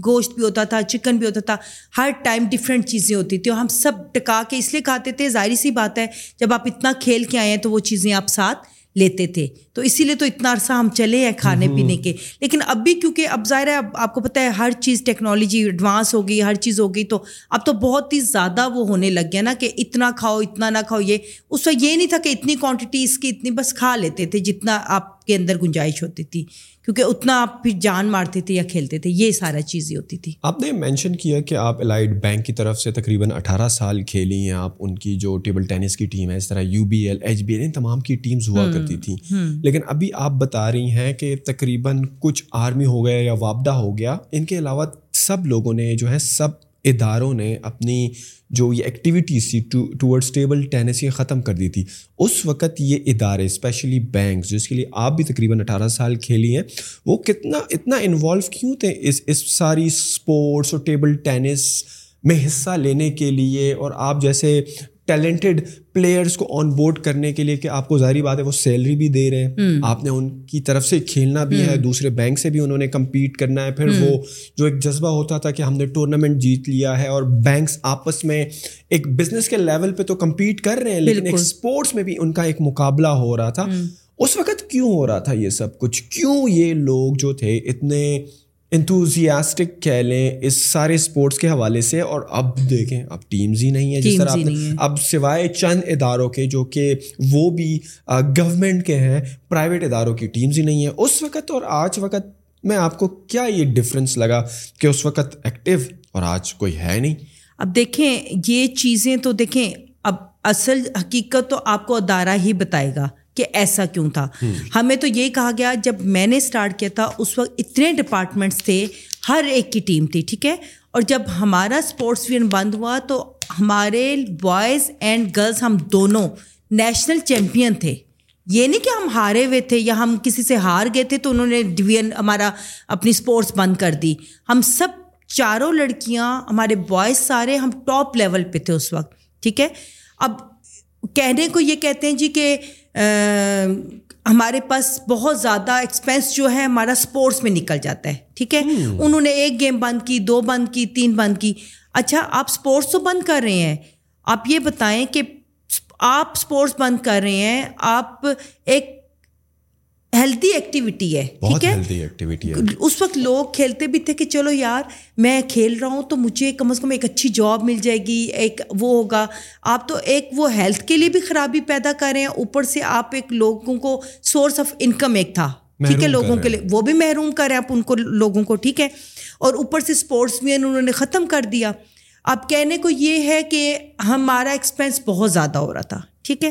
گوشت بھی ہوتا تھا چکن بھی ہوتا تھا۔ ہر ٹائم ڈفرینٹ چیزیں ہوتی تھیں۔ اور ہم سب ٹکا کے اس لیے کھاتے تھے۔ ظاہری سی بات ہے، جب آپ اتنا کھیل کے آئے ہیں تو وہ چیزیں آپ ساتھ لیتے تھے۔ تو اسی لیے تو اتنا عرصہ ہم چلے ہیں کھانے پینے کے۔ لیکن اب بھی کیونکہ اب ظاہر ہے اب آپ کو پتہ ہے ہر چیز ٹیکنالوجی ایڈوانس ہو گئی ہر چیز ہو گئی تو اب تو بہت ہی زیادہ وہ ہونے لگ گیا نا کہ اتنا کھاؤ اتنا نہ کھاؤ۔ یہ اس وقت یہ نہیں تھا کہ اتنی کوانٹٹی اس کی اتنی بس کھا لیتے تھے جتنا آپ کے اندر گنجائش ہوتی تھی کیونکہ اتنا آپ پھر جان مارتے تھے یا کھیلتے تھے یہ سارا چیزیں ہوتی تھی آپ نے مینشن کیا کہ آپ الائٹ بینک کی طرف سے تقریباً اٹھارہ سال کھیلی ہیں۔ آپ ان کی جو ٹیبل ٹینس کی ٹیم ہے اس طرح U B L H B L ان تمام کی ٹیمز ہوا کرتی تھیں۔ لیکن ابھی آپ بتا رہی ہیں کہ تقریباً کچھ آرمی ہو گیا یا وابڈا ہو گیا۔ ان کے علاوہ سب لوگوں نے جو ہے سب اداروں نے اپنی جو یہ ایکٹیویٹیز تھی ٹورڈ ٹیبل ٹینس یہ ختم کر دی تھی۔ اس وقت یہ ادارے اسپیشلی بینکس جس کے لیے آپ بھی تقریباً اٹھارہ سال کھیلی ہیں، وہ کتنا، اتنا انوالو کیوں تھے اس اس ساری اسپورٹس اور ٹیبل ٹینس میں حصہ لینے کے لیے؟ اور آپ جیسے ٹیلنٹڈ پلیئرس کو آن بورڈ کرنے کے لیے کہ آپ کو ظاہری بات ہے وہ سیلری بھی دے رہے ہیں۔ آپ نے ان کی طرف سے کھیلنا بھی ہے دوسرے بینک سے بھی انہوں نے کمپیٹ کرنا ہے۔ پھر وہ جو ایک جذبہ ہوتا تھا کہ ہم نے ٹورنامنٹ جیت لیا ہے اور بینکس آپس میں ایک بزنس کے لیول پہ تو کمپیٹ کر رہے ہیں لیکن ایک اسپورٹس میں بھی ان کا ایک مقابلہ ہو رہا تھا۔ اس وقت کیوں ہو رہا تھا یہ سب کچھ؟ کیوں یہ لوگ جو تھے اتنے انتھوزیاسٹک کہہ لیں اس سارے اسپورٹس کے حوالے سے اور اب دیکھیں اب ٹیمز ہی نہیں ہیں جس طرح اب سوائے چند اداروں کے جو کہ وہ بھی گورنمنٹ کے ہیں پرائیویٹ اداروں کی ٹیمز ہی نہیں ہیں۔ اس وقت اور آج وقت میں آپ کو کیا یہ ڈفرینس لگا کہ اس وقت ایکٹیو اور آج کوئی ہے نہیں؟ اب دیکھیں یہ چیزیں تو دیکھیں اب اصل حقیقت تو آپ کو ادارہ ہی بتائے گا۔ کہ ایسا کیوں تھا؟ ہمیں تو یہ کہا گیا، جب میں نے اسٹارٹ کیا تھا، اس وقت اتنے ڈپارٹمنٹس تھے، ہر ایک کی ٹیم تھی، ٹھیک ہے؟ اور جب ہمارا اسپورٹس ویئر بند ہوا تو ہمارے بوائز اینڈ گرلس ہم دونوں نیشنل چیمپئن تھے۔ یہ نہیں کہ ہم ہارے ہوئے تھے یا ہم کسی سے ہار گئے تھے تو انہوں نے ڈویژن ہمارا اپنی اسپورٹس بند کر دی۔ ہم سب چاروں لڑکیاں، ہمارے بوائز سارے ہم ٹاپ لیول پہ تھے اس وقت، ٹھیک ہے؟ اب کہنے کو یہ کہتے ہیں جی کہ ہمارے پاس بہت زیادہ ایکسپینس جو ہے ہمارا اسپورٹس میں نکل جاتا ہے ٹھیک ہے؟ انہوں نے ایک گیم بند کی دو بند کی تین بند کی۔ اچھا آپ اسپورٹس تو بند کر رہے ہیں۔ آپ یہ بتائیں کہ آپ اسپورٹس بند کر رہے ہیں آپ ایک ہیلدی ایکٹیویٹی ہے ٹھیک ہے اس وقت لوگ کھیلتے بھی تھے کہ چلو یار میں کھیل رہا ہوں تو مجھے کم از کم ایک اچھی جاب مل جائے گی ایک وہ ہوگا آپ تو ایک وہ ہیلتھ کے لیے بھی خرابی پیدا کر رہے ہیں اوپر سے آپ ایک لوگوں کو سورس آف انکم ایک تھا ٹھیک ہے لوگوں کے لیے وہ بھی محروم کریں آپ ان کو لوگوں کو ٹھیک ہے اور اوپر سے اسپورٹس میں انہوں نے ختم کر دیا اب کہنے کو یہ ہے کہ ہمارا ایکسپینس بہت زیادہ ہو رہا تھا ٹھیک ہے؟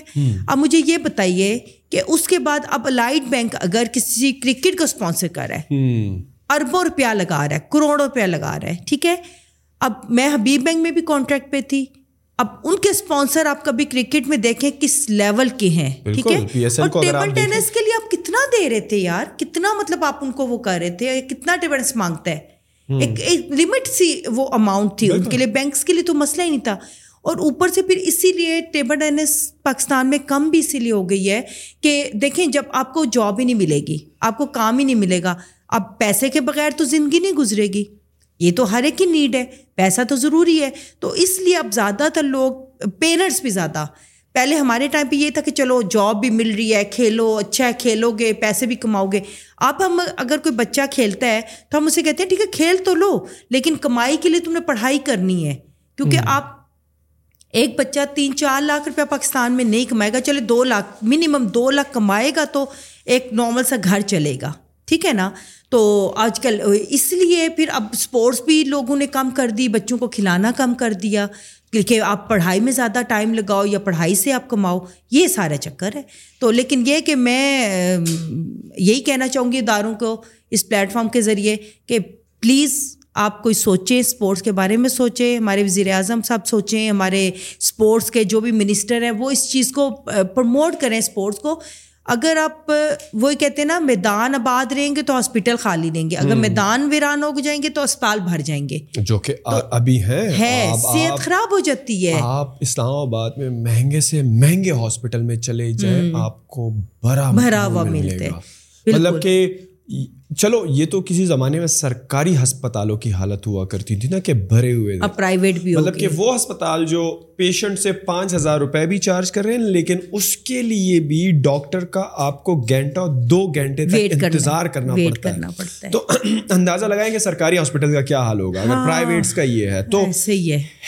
اب مجھے یہ بتائیے کہ اس کے بعد اب لائٹ بینک اگر کسی کرکٹ کو اسپانسر کر رہا ہے اربوں روپیہ لگا رہا ہے کروڑوں روپیہ لگا رہا ہے ٹھیک ہے؟ اب میں حبیب بینک میں بھی کانٹریکٹ پہ تھی۔ اب ان کے اسپانسر آپ کبھی کرکٹ میں دیکھیں کس لیول کے ہیں ٹھیک ہے؟ اور ٹیبل ٹینس کے لیے آپ کتنا دے رہے تھے یار؟ کتنا مطلب آپ ان کو وہ کر رہے تھے؟ کتنا ٹیبل ٹینس مانگتا ہے؟ ایک ایک لمٹ سی وہ اماؤنٹ تھی ان کے لیے بینکس کے لیے تو مسئلہ ہی نہیں تھا۔ اور اوپر سے پھر اسی لیے ٹیبل ٹینس پاکستان میں کم بھی اسی لیے ہو گئی ہے کہ دیکھیں جب آپ کو جاب ہی نہیں ملے گی آپ کو کام ہی نہیں ملے گا اب پیسے کے بغیر تو زندگی نہیں گزرے گی۔ یہ تو ہر ایک کی نیڈ ہے پیسہ تو ضروری ہے۔ تو اس لیے اب زیادہ تر لوگ پیرنٹس بھی زیادہ۔ پہلے ہمارے ٹائم پہ یہ تھا کہ چلو جاب بھی مل رہی ہے کھیلو اچھا ہے کھیلو گے پیسے بھی کماؤ گے۔ اب ہم اگر کوئی بچہ کھیلتا ہے تو ہم اسے کہتے ہیں ٹھیک ہے کھیل تو لو لیکن کمائی کے لیے تم نے پڑھائی کرنی ہے۔ کیونکہ آپ ایک بچہ تین چار لاکھ روپیہ پاکستان میں نہیں کمائے گا، چلے دو لاکھ منیمم دو لاکھ کمائے گا تو ایک نارمل سا گھر چلے گا۔ ٹھیک ہے نا؟ تو آج کل، اس لیے پھر اب اسپورٹس بھی لوگوں نے کم کر دی، بچوں کو کھلانا کم کر دیا۔ کہ آپ پڑھائی میں زیادہ ٹائم لگاؤ یا پڑھائی سے آپ کماؤ، یہ سارا چکر ہے۔ تو لیکن یہ کہ میں یہی کہنا چاہوں گی اداروں کو اس پلیٹ فارم کے ذریعے کہ پلیز آپ کوئی سوچیں اسپورٹس کے بارے میں سوچیں ہمارے وزیر اعظم صاحب سوچیں ہمارے اسپورٹس کے جو بھی منسٹر ہیں وہ اس چیز کو پروموٹ کریں اسپورٹس کو۔ اگر آپ وہی کہتے ہیں نا میدان آباد رہیں گے تو ہاسپٹل خالی رہیں گے۔ اگر میدان ویران ہو جائیں گے تو اسپتال بھر جائیں گے۔ جو کہ ابھی ہے صحت خراب ہو جاتی ہے۔ آپ اسلام آباد میں مہنگے سے مہنگے ہاسپٹل میں چلے جائیں آپ کو بھرا بھرا ہوا ملتا ہے۔ مطلب کہ چلو یہ تو کسی زمانے میں سرکاری ہسپتالوں کی حالت ہوا کرتی تھی نا کہ بھرے ہوئے اب پرائیویٹ بھی مطلب کہ وہ ہسپتال جو پیشنٹ سے پانچ ہزار روپے بھی چارج کر رہے ہیں لیکن اس کے لیے بھی ڈاکٹر کا آپ کو گھنٹہ دو گھنٹے تک انتظار کرنا پڑتا ہے۔ تو [clears throat] اندازہ لگائیں گے سرکاری ہاسپٹل کا کیا حال ہوگا۔ اگر پرائیویٹس کا یہ ہے تو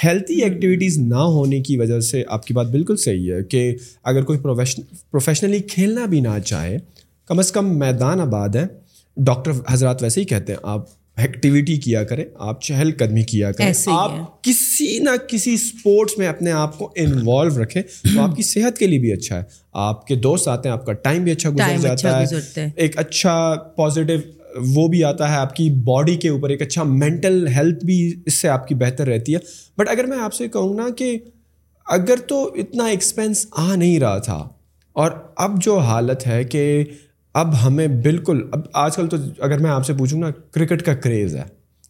ہیلتھی ایکٹیویٹیز نہ ہونے کی وجہ سے آپ کی بات بالکل صحیح ہے کہ اگر کوئی پروفیشنلی کھیلنا بھی نہ چاہے کم از کم میدان آباد ہے۔ ڈاکٹر حضرات ویسے ہی کہتے ہیں آپ ایکٹیویٹی کیا کریں آپ چہل قدمی کیا کریں۔ آپ کسی نہ کسی اسپورٹس میں اپنے آپ کو انوالو رکھیں تو آپ کی صحت کے لیے بھی اچھا ہے۔ آپ کے دوست آتے ہیں آپ کا ٹائم بھی اچھا گزر جاتا ہے۔ ایک اچھا پازیٹیو وہ بھی آتا ہے آپ کی باڈی کے اوپر ایک اچھا مینٹل ہیلتھ بھی اس سے آپ کی بہتر رہتی ہے۔ بٹ اگر میں آپ سے کہوں نا کہ اگر تو اتنا ایکسپینس آ نہیں رہا تھا اور اب جو حالت ہے کہ اب ہمیں بالکل، اب آج کل تو اگر میں آپ سے پوچھوں نا، کرکٹ کا کریز ہے۔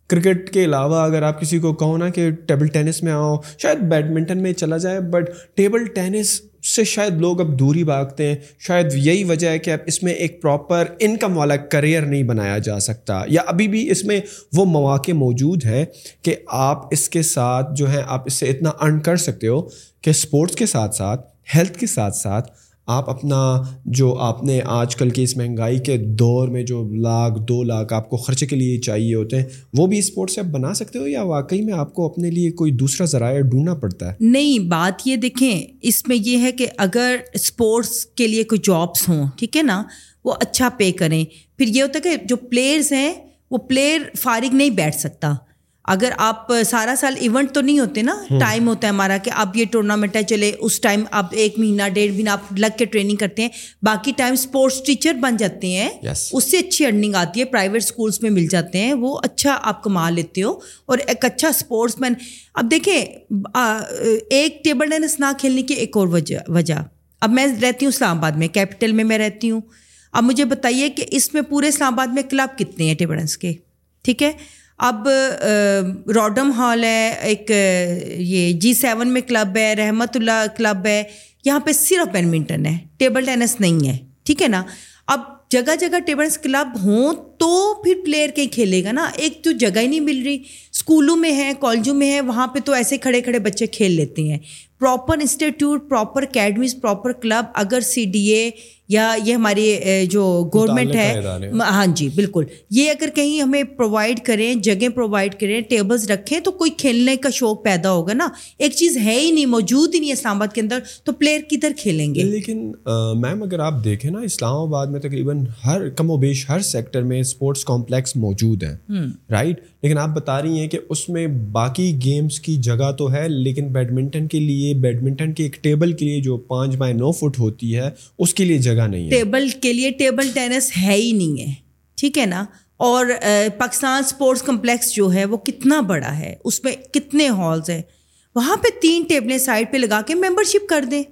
کرکٹ کے علاوہ اگر آپ کسی کو کہو نا کہ ٹیبل ٹینس میں آؤ، شاید بیڈمنٹن میں چلا جائے بٹ ٹیبل ٹینس سے شاید لوگ اب دوری بھاگتے ہیں۔ شاید یہی وجہ ہے کہ اب اس میں ایک پراپر انکم والا کریئر نہیں بنایا جا سکتا۔ یا ابھی بھی اس میں وہ مواقع موجود ہیں کہ آپ اس کے ساتھ جو ہے آپ اس سے اتنا ارن کر سکتے ہو کہ اسپورٹس کے ساتھ ساتھ ہیلتھ کے ساتھ ساتھ آپ اپنا جو آپ نے آج کل کی اس مہنگائی کے دور میں جو لاکھ، دو لاکھ آپ کو خرچے کے لیے چاہیے ہوتے ہیں، وہ بھی اسپورٹ سے آپ بنا سکتے ہو یا واقعی میں آپ کو اپنے لیے کوئی دوسرا ذرائع ڈھونڈنا پڑتا ہے؟ نہیں، بات یہ دیکھیں، اس میں یہ ہے کہ اگر اسپورٹس کے لیے کوئی جابس ہوں، ٹھیک ہے نا، وہ اچھا پے کریں۔ پھر یہ ہوتا ہے کہ جو پلیئرس ہیں، وہ پلیئر فارغ نہیں بیٹھ سکتا۔ اگر آپ سارا سال ایونٹ تو نہیں ہوتے نا ٹائم ہوتا ہے ہمارا کہ اب یہ ٹورنامنٹ ہے چلے اس ٹائم آپ ایک مہینہ ڈیڑھ مہینہ آپ لگ کے ٹریننگ کرتے ہیں۔ باقی ٹائم اسپورٹس ٹیچر بن جاتے ہیں۔ اس سے اچھی ارننگ آتی ہے پرائیویٹ اسکولس میں مل جاتے ہیں۔ وہ اچھا آپ کما لیتے ہو اور ایک اچھا اسپورٹس مین اب دیکھیں ایک ٹیبل ٹینس نہ کھیلنے کی ایک اور وجہ وجہ۔ اب میں رہتی ہوں اسلام آباد میں کیپٹل میں میں رہتی ہوں۔ اب مجھے بتائیے کہ اس میں پورے اسلام آباد میں کلب کتنے ہیں ٹیبل ٹینس کے؟ ٹھیک ہے؟ اب روڈم ہال ہے، ایک یہ جی سیون میں کلب ہے، رحمت اللہ کلب ہے، یہاں پہ صرف بیڈمنٹن ہے، ٹیبل ٹینس نہیں ہے، ٹھیک ہے نا؟ اب جگہ جگہ ٹیبل کلب ہوں تو پھر پلیئر کہیں کھیلے گا نا؟ ایک تو جگہ ہی نہیں مل رہی اسکولوں میں ہے کالجوں میں ہے وہاں پہ تو ایسے کھڑے کھڑے بچے کھیل لیتے ہیں۔ Proper institute, proper academies, proper club, اگر سی ڈی اے یا یہ ہماری جو گورنمنٹ ہے ہاں جی بالکل۔ یہ اگر کہیں ہمیں پرووائڈ کریں جگہ پرووائڈ کریں ٹیبلز رکھیں تو کوئی کھیلنے کا شوق پیدا ہوگا نا۔ ایک چیز ہے ہی نہیں موجود ہی نہیں اسلام آباد کے اندر تو پلیئر کدھر کھیلیں گے؟ لیکن میم اگر آپ دیکھیں نا اسلام آباد میں تقریباً ہر کم و بیش ہر سیکٹر میں اسپورٹس کمپلیکس موجود ہیں رائٹ لیکن آپ بتا رہی ہیں کہ اس میں باقی گیمس کی جگہ تو ہے لیکن بیڈمنٹن کے لیے بیڈمنٹن کے ایک ٹیبل کے لیے جو پانچ بائی نو فٹ ہوتی ہے اس کے لیے جگہ نہیں ہے۔ ٹیبل کے لیے ٹیبل ٹینس ہے ہی نہیں ہے۔ ٹھیک ہے نا؟ اور پاکستان اسپورٹس کمپلیکس جو ہے وہ کتنا بڑا ہے؟ اس میں کتنے ہالز ہیں؟ وہاں پہ تین ٹیبلیں سائڈ پہ لگا کے ممبر شپ کر دیں۔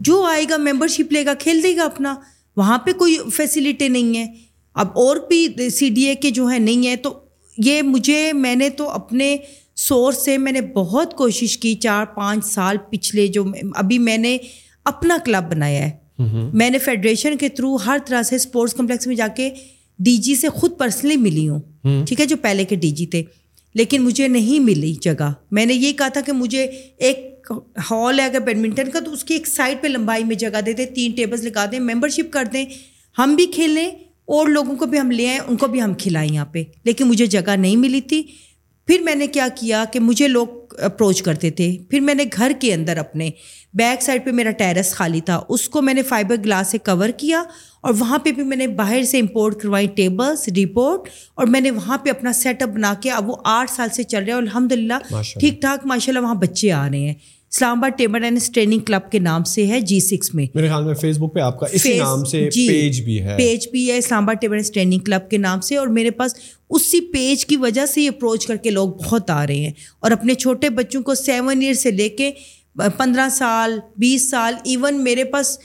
جو آئے گا ممبر شپ لے گا کھیل دے گا اپنا۔ وہاں پہ کوئی فیسلٹی نہیں ہے۔ اب اور بھی سی ڈی اے کے جو ہے نہیں ہے تو یہ مجھے میں نے تو اپنے سورس سے میں نے بہت کوشش کی چار پانچ سال پچھلے جو ابھی میں نے اپنا کلب بنایا ہے۔ میں نے فیڈریشن کے تھرو ہر طرح سے اسپورٹس کمپلیکس میں جا کے ڈی جی سے خود پرسنلی ملی ہوں۔ ٹھیک ہے جو پہلے کے ڈی جی تھے۔ لیکن مجھے نہیں ملی جگہ۔ میں نے یہ کہا تھا کہ مجھے ایک ہال ہے اگر بیڈمنٹن کا تو اس کی ایک سائڈ پہ لمبائی میں جگہ دے دیں تین ٹیبلس لگا دیں ممبر شپ کر دیں۔ ہم بھی کھیلیں اور لوگوں کو بھی ہم لے آئیں ان کو بھی ہم کھلائیں یہاں پہ۔ لیکن مجھے جگہ نہیں ملی تھی۔ پھر میں نے کیا کیا کہ مجھے لوگ اپروچ کرتے تھے۔ پھر میں نے گھر کے اندر اپنے بیک سائڈ پہ میرا ٹیرس خالی تھا۔ اس کو میں نے فائبر گلاس سے کور کیا اور وہاں پہ بھی میں نے باہر سے امپورٹ کروائی ٹیبلس رپورٹ اور میں نے وہاں پہ اپنا سیٹ اپ بنا کے اب وہ آٹھ سال سے چل رہے ہیں۔ الحمد للہ ٹھیک ٹھاک ماشاء اللہ وہاں بچے آ رہے ہیں۔ اسلام آباد ٹیبل ٹینس ٹریننگ کلب کے نام سے ہے جی سکس میں۔ میرے خیال میں فیس بک پہ آپ کا اسی نام سے پیج بھی ہے۔ پیج بھی ہے اسلام آباد ٹیبل ٹینس ٹریننگ کلب کے نام سے اور میرے پاس اسی پیج کی وجہ سے یہ اپروچ کر کے لوگ بہت آ رہے ہیں اور اپنے چھوٹے بچوں کو سیون ایئر سے لے کے پندرہ سال بیس سال ایون میرے پاس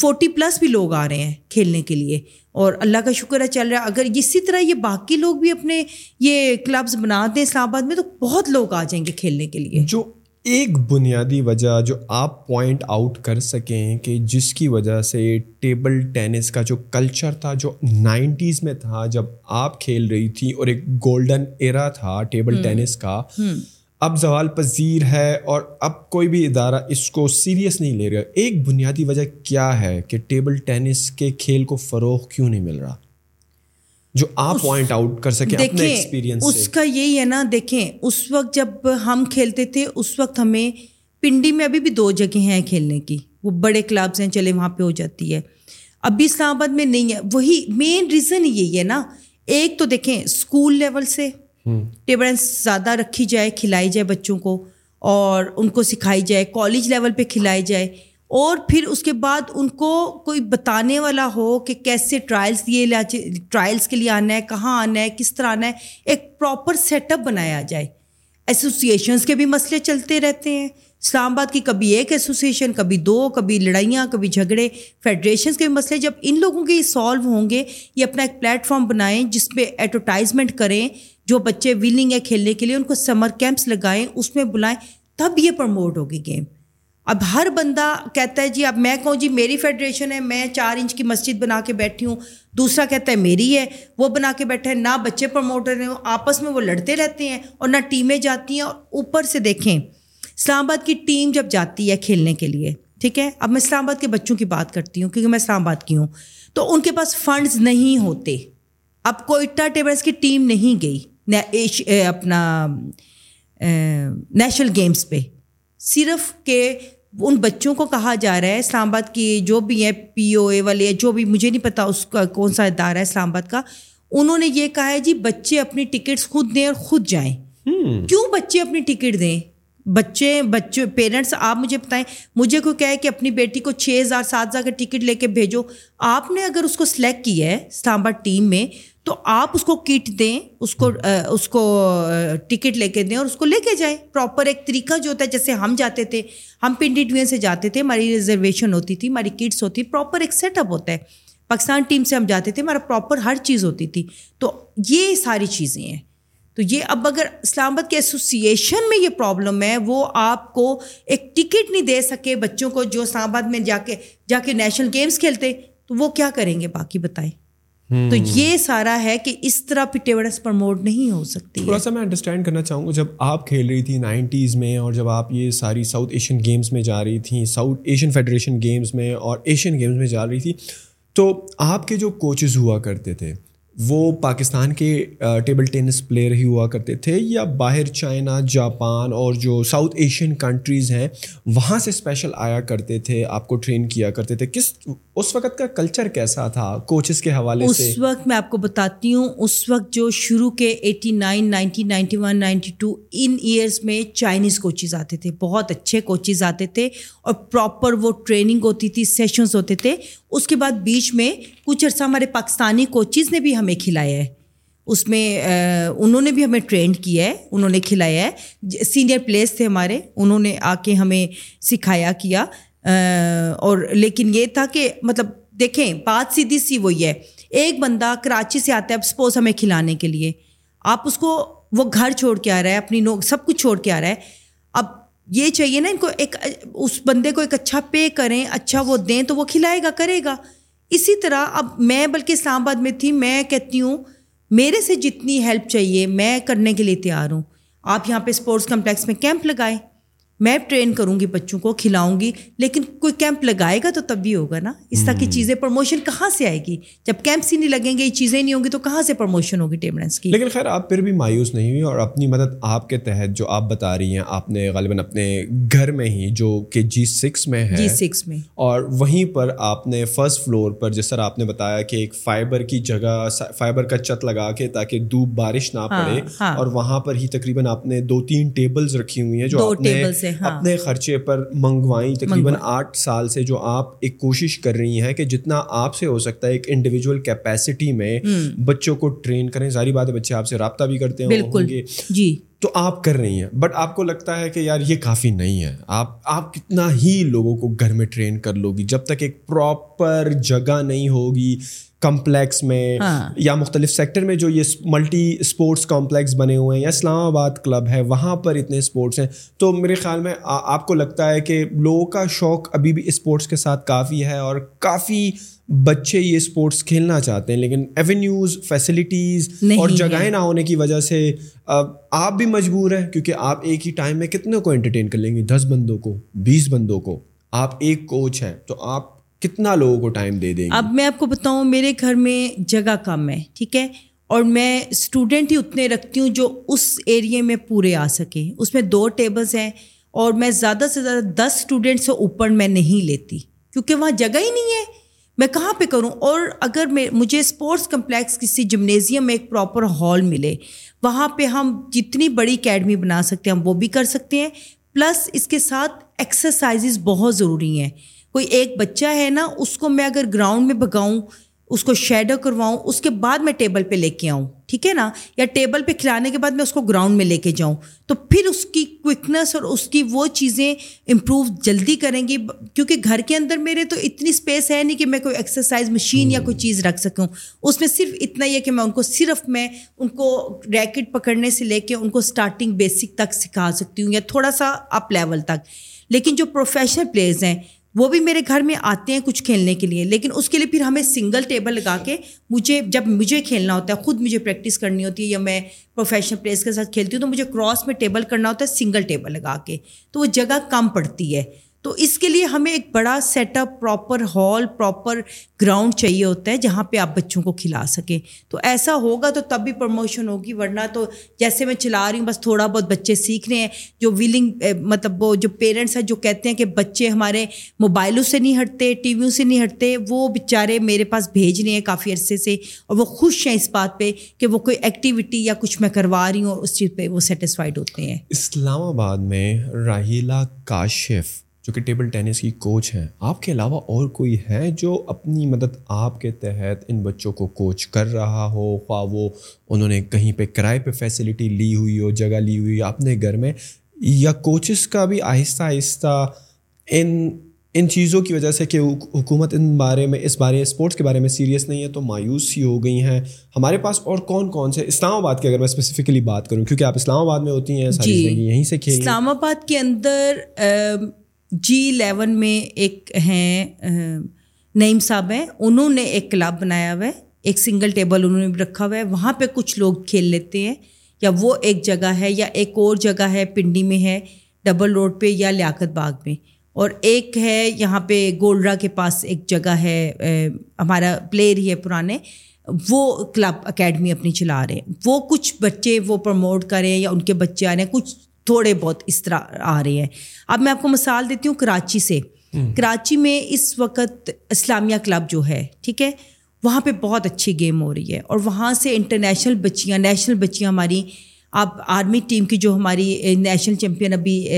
فورٹی پلس بھی لوگ آ رہے ہیں کھیلنے کے لیے اور اللہ کا شکر ہے چل رہا ہے۔ اگر اسی طرح یہ باقی لوگ بھی اپنے یہ کلبز بنا دیں اسلام آباد میں تو بہت لوگ آ جائیں گے کھیلنے کے لیے۔ جو ایک بنیادی وجہ جو آپ پوائنٹ آؤٹ کر سکیں کہ جس کی وجہ سے ٹیبل ٹینس کا جو کلچر تھا جو نائنٹیز میں تھا جب آپ کھیل رہی تھی اور ایک گولڈن ایرا تھا ٹیبل ٹینس کا اب زوال پذیر ہے اور اب کوئی بھی ادارہ اس کو سیریس نہیں لے رہا۔ ایک بنیادی وجہ کیا ہے کہ ٹیبل ٹینس کے کھیل کو فروغ کیوں نہیں مل رہا؟ جو آپ پوائنٹ آؤٹ کر سکیں اپنے ایکسپیرینس اس کا یہی ہے نا دیکھیں اس وقت جب ہم کھیلتے تھے اس وقت ہمیں پنڈی میں ابھی بھی دو جگہ ہیں کھیلنے کی۔ وہ بڑے کلبس ہیں چلے وہاں پہ ہو جاتی ہے۔ ابھی اسلام آباد میں نہیں ہے۔ وہی مین ریزن یہی ہے نا۔ ایک تو دیکھیں اسکول لیول سے ٹیبل زیادہ رکھی جائے کھلائی جائے بچوں کو اور ان کو سکھائی جائے کالج لیول پہ کھلائی جائے۔ اور پھر اس کے بعد ان کو کوئی بتانے والا ہو کہ کیسے ٹرائلس دیے ٹرائلس کے لیے آنا ہے، کہاں آنا ہے، کس طرح آنا ہے، ایک پراپر سیٹ اپ بنایا جائے۔ ایسوسیشنس کے بھی مسئلے چلتے رہتے ہیں۔ اسلام آباد کی کبھی ایک ایسوسیشن کبھی دو، کبھی لڑائیاں، کبھی جھگڑے۔ فیڈریشنس کے بھی مسئلے، جب ان لوگوں کے یہ سالو ہوں گے، یہ اپنا ایک پلیٹ فارم بنائیں جس پہ ایڈورٹائزمنٹ کریں، جو بچے ولنگ ہے کھیلنے کے لیے، ان کو سمر کیمپس لگائیں، اس میں بلائیں، تب یہ پروموٹ ہوگی گیم اب ہر بندہ کہتا ہے جی اب میں کہوں جی میری فیڈریشن ہے، میں چار انچ کی مسجد بنا کے بیٹھی ہوں۔ دوسرا کہتا ہے، میری ہے، وہ بنا کے بیٹھا ہے، نہ بچے پروموٹر ہیں، آپس میں وہ لڑتے رہتے ہیں اور نہ ٹیمیں جاتی ہیں، اور اوپر سے دیکھیں، اسلام آباد کی ٹیم جب جاتی ہے کھیلنے کے لیے، ٹھیک ہے؟ اب میں اسلام آباد کے بچوں کی بات کرتی ہوں، کیونکہ میں اسلام آباد کی ہوں، تو ان کے پاس فنڈز نہیں ہوتے۔ اب کوئٹہ ٹیبلس کی ٹیم نہیں گئی اپنا نیشنل گیمس پہ۔ صرف کہ ان بچوں کو کہا جا رہا ہے اسلام آباد کی جو بھی ہیں پی او اے والے جو بھی مجھے نہیں پتا اس کا کون سا ادارہ ہے اسلام آباد کا انہوں نے یہ کہا ہے جی بچے اپنی ٹکٹس خود دیں اور خود جائیں۔ کیوں بچے اپنی ٹکٹ دیں؟ بچے بچے پیرنٹس آپ مجھے بتائیں مجھے کوئی کہے کہ اپنی بیٹی کو چھ ہزار سات ہزار کا ٹکٹ لے کے بھیجو۔ آپ نے اگر اس کو سلیکٹ کیا ہے اسلام آباد ٹیم میں تو آپ اس کو کٹ دیں، اس کو اس کو ٹکٹ لے کے دیں اور اس کو لے کے جائیں۔ پراپر ایک طریقہ جو ہوتا ہے، جیسے ہم جاتے تھے، ہم پنڈی سے جاتے تھے، ہماری ریزرویشن ہوتی تھی، ہماری کٹس ہوتی، پراپر ایک سیٹ اپ ہوتا ہے۔ پاکستان ٹیم سے ہم جاتے تھے، ہمارا پراپر ہر چیز ہوتی تھی۔ تو یہ ساری چیزیں ہیں۔ تو یہ اب اگر اسلام آباد کے ایسوسیشن میں یہ پرابلم ہے، وہ آپ کو ایک ٹکٹ نہیں دے سکے بچوں کو جو اسلام آباد میں جا کے جا کے نیشنل گیمس کھیلتے۔ تو وہ کیا کریں گے؟ باقی بتائیں۔ تو یہ سارا ہے کہ اس طرح پٹیورس پرموٹ نہیں ہو سکتی تھوڑا سا میں انڈرسٹینڈ کرنا چاہوں گا جب آپ کھیل رہی تھی نائنٹیز میں اور جب آپ یہ ساری ساؤتھ ایشین گیمس میں جا رہی تھیں ساؤتھ ایشین فیڈریشن گیمس میں اور ایشین گیمس میں جا رہی تھی تو آپ کے جو کوچز ہوا کرتے تھے وہ پاکستان کے ٹیبل ٹینس پلیئر ہی ہوا کرتے تھے یا باہر چائنا جاپان اور جو ساؤتھ ایشین کنٹریز ہیں وہاں سے اسپیشل آیا کرتے تھے آپ کو ٹرین کیا کرتے تھے۔ کس اس وقت کا کلچر کیسا تھا؟ کوچز کے حوالے سے۔ اس وقت میں آپ کو بتاتی ہوں اس وقت جو شروع کے eighty nine ninety ninety one ninety two ان ایئرس میں چائنیز کوچز آتے تھے بہت اچھے کوچز آتے تھے اور پراپر وہ ٹریننگ ہوتی تھی سیشنز ہوتے تھے۔ اس کے بعد بیچ میں کچھ عرصہ ہمارے پاکستانی کوچز نے بھی ہمیں کھلایا ہے۔ اس میں انہوں نے بھی ہمیں ٹرینڈ کیا ہے، انہوں نے کھلایا ہے۔ سینئر پلیئرس تھے ہمارے، انہوں نے آ کے ہمیں سکھایا، کیا۔ اور لیکن یہ تھا کہ مطلب دیکھیں، بات سیدھی سی وہی ہے۔ ایک بندہ کراچی سے آتا ہے سپوز ہمیں کھلانے کے لیے۔ آپ اس کو، وہ گھر چھوڑ کے آ رہا ہے، اپنی نو، سب کچھ چھوڑ کے آ رہا ہے۔ اب یہ چاہیے نا ان کو ایک، اس بندے کو ایک اچھا پے کریں اچھا وہ دیں تو وہ کھلائے گا، کرے گا۔ اسی طرح اب میں بلکہ اسلام آباد میں تھی، میں کہتی ہوں میرے سے جتنی ہیلپ چاہیے، میں کرنے کے لیے تیار ہوں۔ آپ یہاں پہ اسپورٹس کمپلیکس میں کیمپ لگائیں۔ میں ٹرین کروں گی بچوں کو کھلاؤں گی لیکن کوئی کیمپ لگائے گا تو تب بھی ہوگا نا؟ اس طرح کی چیزیں پروموشن کہاں سے آئے گی؟ جب کیمپس ہی نہیں لگیں گے یہ چیزیں نہیں ہوں گی تو کہاں سے پروموشن ہوگی ٹیم ڈانس کی؟ لیکن خیر آپ پھر بھی مایوس نہیں ہوئی اور اپنی مدد آپ کے تحت جو آپ بتا رہی ہیں آپ نے غالباً اپنے گھر میں ہی جو کہ جی سکس میں ہے جی سکس میں۔ اور وہیں پر آپ نے فرسٹ فلور پر جس طرح آپ نے بتایا کہ ایک فائبر کی جگہ فائبر کا چت لگا کے تاکہ دھوپ بارش نہ پڑے اور وہاں پر ہی تقریباً آپ نے دو تین ٹیبلز رکھی ہوئی ہیں جو آپ نے اپنے خرچے پر منگوائیں۔ تقریباً آٹھ سال سے جو آپ ایک کوشش کر رہی ہیں کہ جتنا آپ سے ہو سکتا ہے ایک انڈیویجول کیپیسٹی میں بچوں کو ٹرین کریں۔ ساری بات ہے بچے آپ سے رابطہ بھی کرتے ہیں بالکل۔ جی۔ تو آپ کر رہی ہیں۔ بٹ آپ کو لگتا ہے کہ یار یہ کافی نہیں ہے۔ آپ آپ کتنا ہی لوگوں کو گھر میں ٹرین کر لو گی۔ جب تک ایک پراپر جگہ نہیں ہوگی۔ کمپلیکس میں یا مختلف سیکٹر میں جو یہ ملٹی اسپورٹس کمپلیکس بنے ہوئے ہیں یا اسلام آباد کلب ہے وہاں پر اتنے اسپورٹس ہیں۔ تو میرے خیال میں آپ کو لگتا ہے کہ لوگوں کا شوق ابھی بھی اسپورٹس کے ساتھ کافی ہے اور کافی بچے یہ اسپورٹس کھیلنا چاہتے ہیں لیکن ایونیوز فیسلٹیز اور جگہیں نہ ہونے کی وجہ سے آپ بھی مجبور ہیں کیونکہ آپ ایک ہی ٹائم میں کتنے کو انٹرٹین کر لیں گے؟ دس بندوں کو بیس بندوں کو آپ ایک کوچ ہیں تو آپ کتنا لوگوں کو ٹائم دے دیں گے؟ اب میں آپ کو بتاؤں، میرے گھر میں جگہ کم ہے، ٹھیک ہے؟ اور میں اسٹوڈنٹ ہی اتنے رکھتی ہوں جو اس ایریے میں پورے آ سکیں۔ اس میں دو ٹیبلس ہیں اور میں زیادہ سے زیادہ دس اسٹوڈنٹ سے اوپر میں نہیں لیتی، کیونکہ وہاں جگہ ہی نہیں ہے۔ میں کہاں پہ کروں؟ اور اگر میں، مجھے اسپورٹس کمپلیکس کسی جمنیزیم میں ایک پراپر ہال ملے، وہاں پہ ہم جتنی بڑی اکیڈمی بنا سکتے ہیں، ہم وہ بھی کر سکتے ہیں۔ پلس اس کے ساتھ ایکسرسائزز بہت ضروری ہیں۔ کوئی ایک بچہ ہے نا، اس کو میں اگر گراؤنڈ میں بگاؤں اس کو شیڈو کرواؤں، اس کے بعد میں ٹیبل پہ لے کے آؤں، ٹھیک ہے نا؟ یا ٹیبل پہ کھلانے کے بعد میں اس کو گراؤنڈ میں لے کے جاؤں۔ تو پھر اس کی کوئکنس اور اس کی وہ چیزیں امپروو جلدی کریں گی۔ کیونکہ گھر کے اندر میرے تو اتنی اسپیس ہے نہیں کہ میں کوئی ایکسرسائز مشین یا کوئی چیز رکھ سکوں۔ اس میں صرف اتنا ہی ہے کہ میں ان کو صرف میں ان کو ریکٹ پکڑنے سے لے کے ان کو اسٹارٹنگ بیسک تک سکھا سکتی ہوں یا تھوڑا سا اپ لیول تک۔ لیکن جو پروفیشنل پلیئرز ہیں وہ بھی میرے گھر میں آتے ہیں کچھ کھیلنے کے لیے، لیکن اس کے لیے پھر ہمیں سنگل ٹیبل لگا کے مجھے جب مجھے کھیلنا ہوتا ہے، خود مجھے پریکٹس کرنی ہوتی ہے یا میں پروفیشنل پلیئرس کے ساتھ کھیلتی ہوں تو مجھے کراس میں ٹیبل کرنا ہوتا ہے سنگل ٹیبل لگا کے۔ تو وہ جگہ کم پڑتی ہے۔ تو اس کے لیے ہمیں ایک بڑا set up proper hall proper ground چاہیے ہوتا ہے جہاں پہ آپ بچوں کو کھلا سکیں۔ تو ایسا ہوگا تو تب بھی پروموشن ہوگی، ورنہ تو جیسے میں چلا رہی ہوں، بس تھوڑا بہت بچے سیکھ رہے ہیں، جو ویلنگ مطلب وہ جو پیرنٹس ہیں جو کہتے ہیں کہ بچے ہمارے موبائلوں سے نہیں ہٹتے ٹی ویوں سے نہیں ہٹتے، وہ بیچارے میرے پاس بھیج رہے ہیں کافی عرصے سے اور وہ خوش ہیں اس بات پہ کہ وہ کوئی ایکٹیویٹی یا کچھ میں کروا رہی ہوں اس چیز پہ وہ سیٹسفائڈ ہوتے ہیں۔ اسلام آباد میں راہیلا کاشف جو کہ ٹیبل ٹینس کی کوچ ہیں۔ آپ کے علاوہ اور کوئی ہے جو اپنی مدد آپ کے تحت ان بچوں کو کوچ کر رہا ہو؟ خواہ وہ انہوں نے کہیں پہ کرائے پہ فیسلٹی لی ہوئی ہو جگہ لی ہوئی ہو اپنے گھر میں یا کوچز کا بھی آہستہ آہستہ ان ان چیزوں کی وجہ سے کہ حکومت ان بارے میں اس بارے اسپورٹس کے بارے میں سیریس نہیں ہے تو مایوس ہی ہو گئی ہیں۔ ہمارے پاس اور کون کون سے؟ اسلام آباد کی اگر میں اسپیسیفکلی بات کروں کیونکہ آپ اسلام آباد میں ہوتی ہیں ساری جی یہیں سے کھیل اسلام آباد کے اندر جی الیون میں ایک ہیں نعیم صاحب ہیں، انہوں نے ایک کلب بنایا ہوا ہے، ایک سنگل ٹیبل انہوں نے بھی رکھا ہوا ہے، وہاں پہ کچھ لوگ کھیل لیتے ہیں، یا وہ ایک جگہ ہے، یا ایک اور جگہ ہے، پنڈی میں ہے، ڈبل روڈ پہ یا لیاقت باغ میں۔ اور ایک ہے یہاں پہ گولڈرا کے پاس ایک جگہ ہے ہمارا پلیئر ہی ہے پرانے، وہ کلب اکیڈمی اپنی چلا رہے ہیں۔ وہ کچھ بچے وہ پروموٹ کریں یا ان کے بچے آ رہے ہیں، کچھ تھوڑے بہت اس طرح آ رہے ہیں۔ اب میں آپ کو مثال دیتی ہوں کراچی سے۔ کراچی میں اس وقت اسلامیہ کلب جو ہے ٹھیک ہے وہاں پہ بہت اچھی گیم ہو رہی ہے۔ اور وہاں سے انٹرنیشنل بچیاں نیشنل بچیاں ہماری اب آرمی ٹیم کی جو ہماری نیشنل چیمپئن ابھی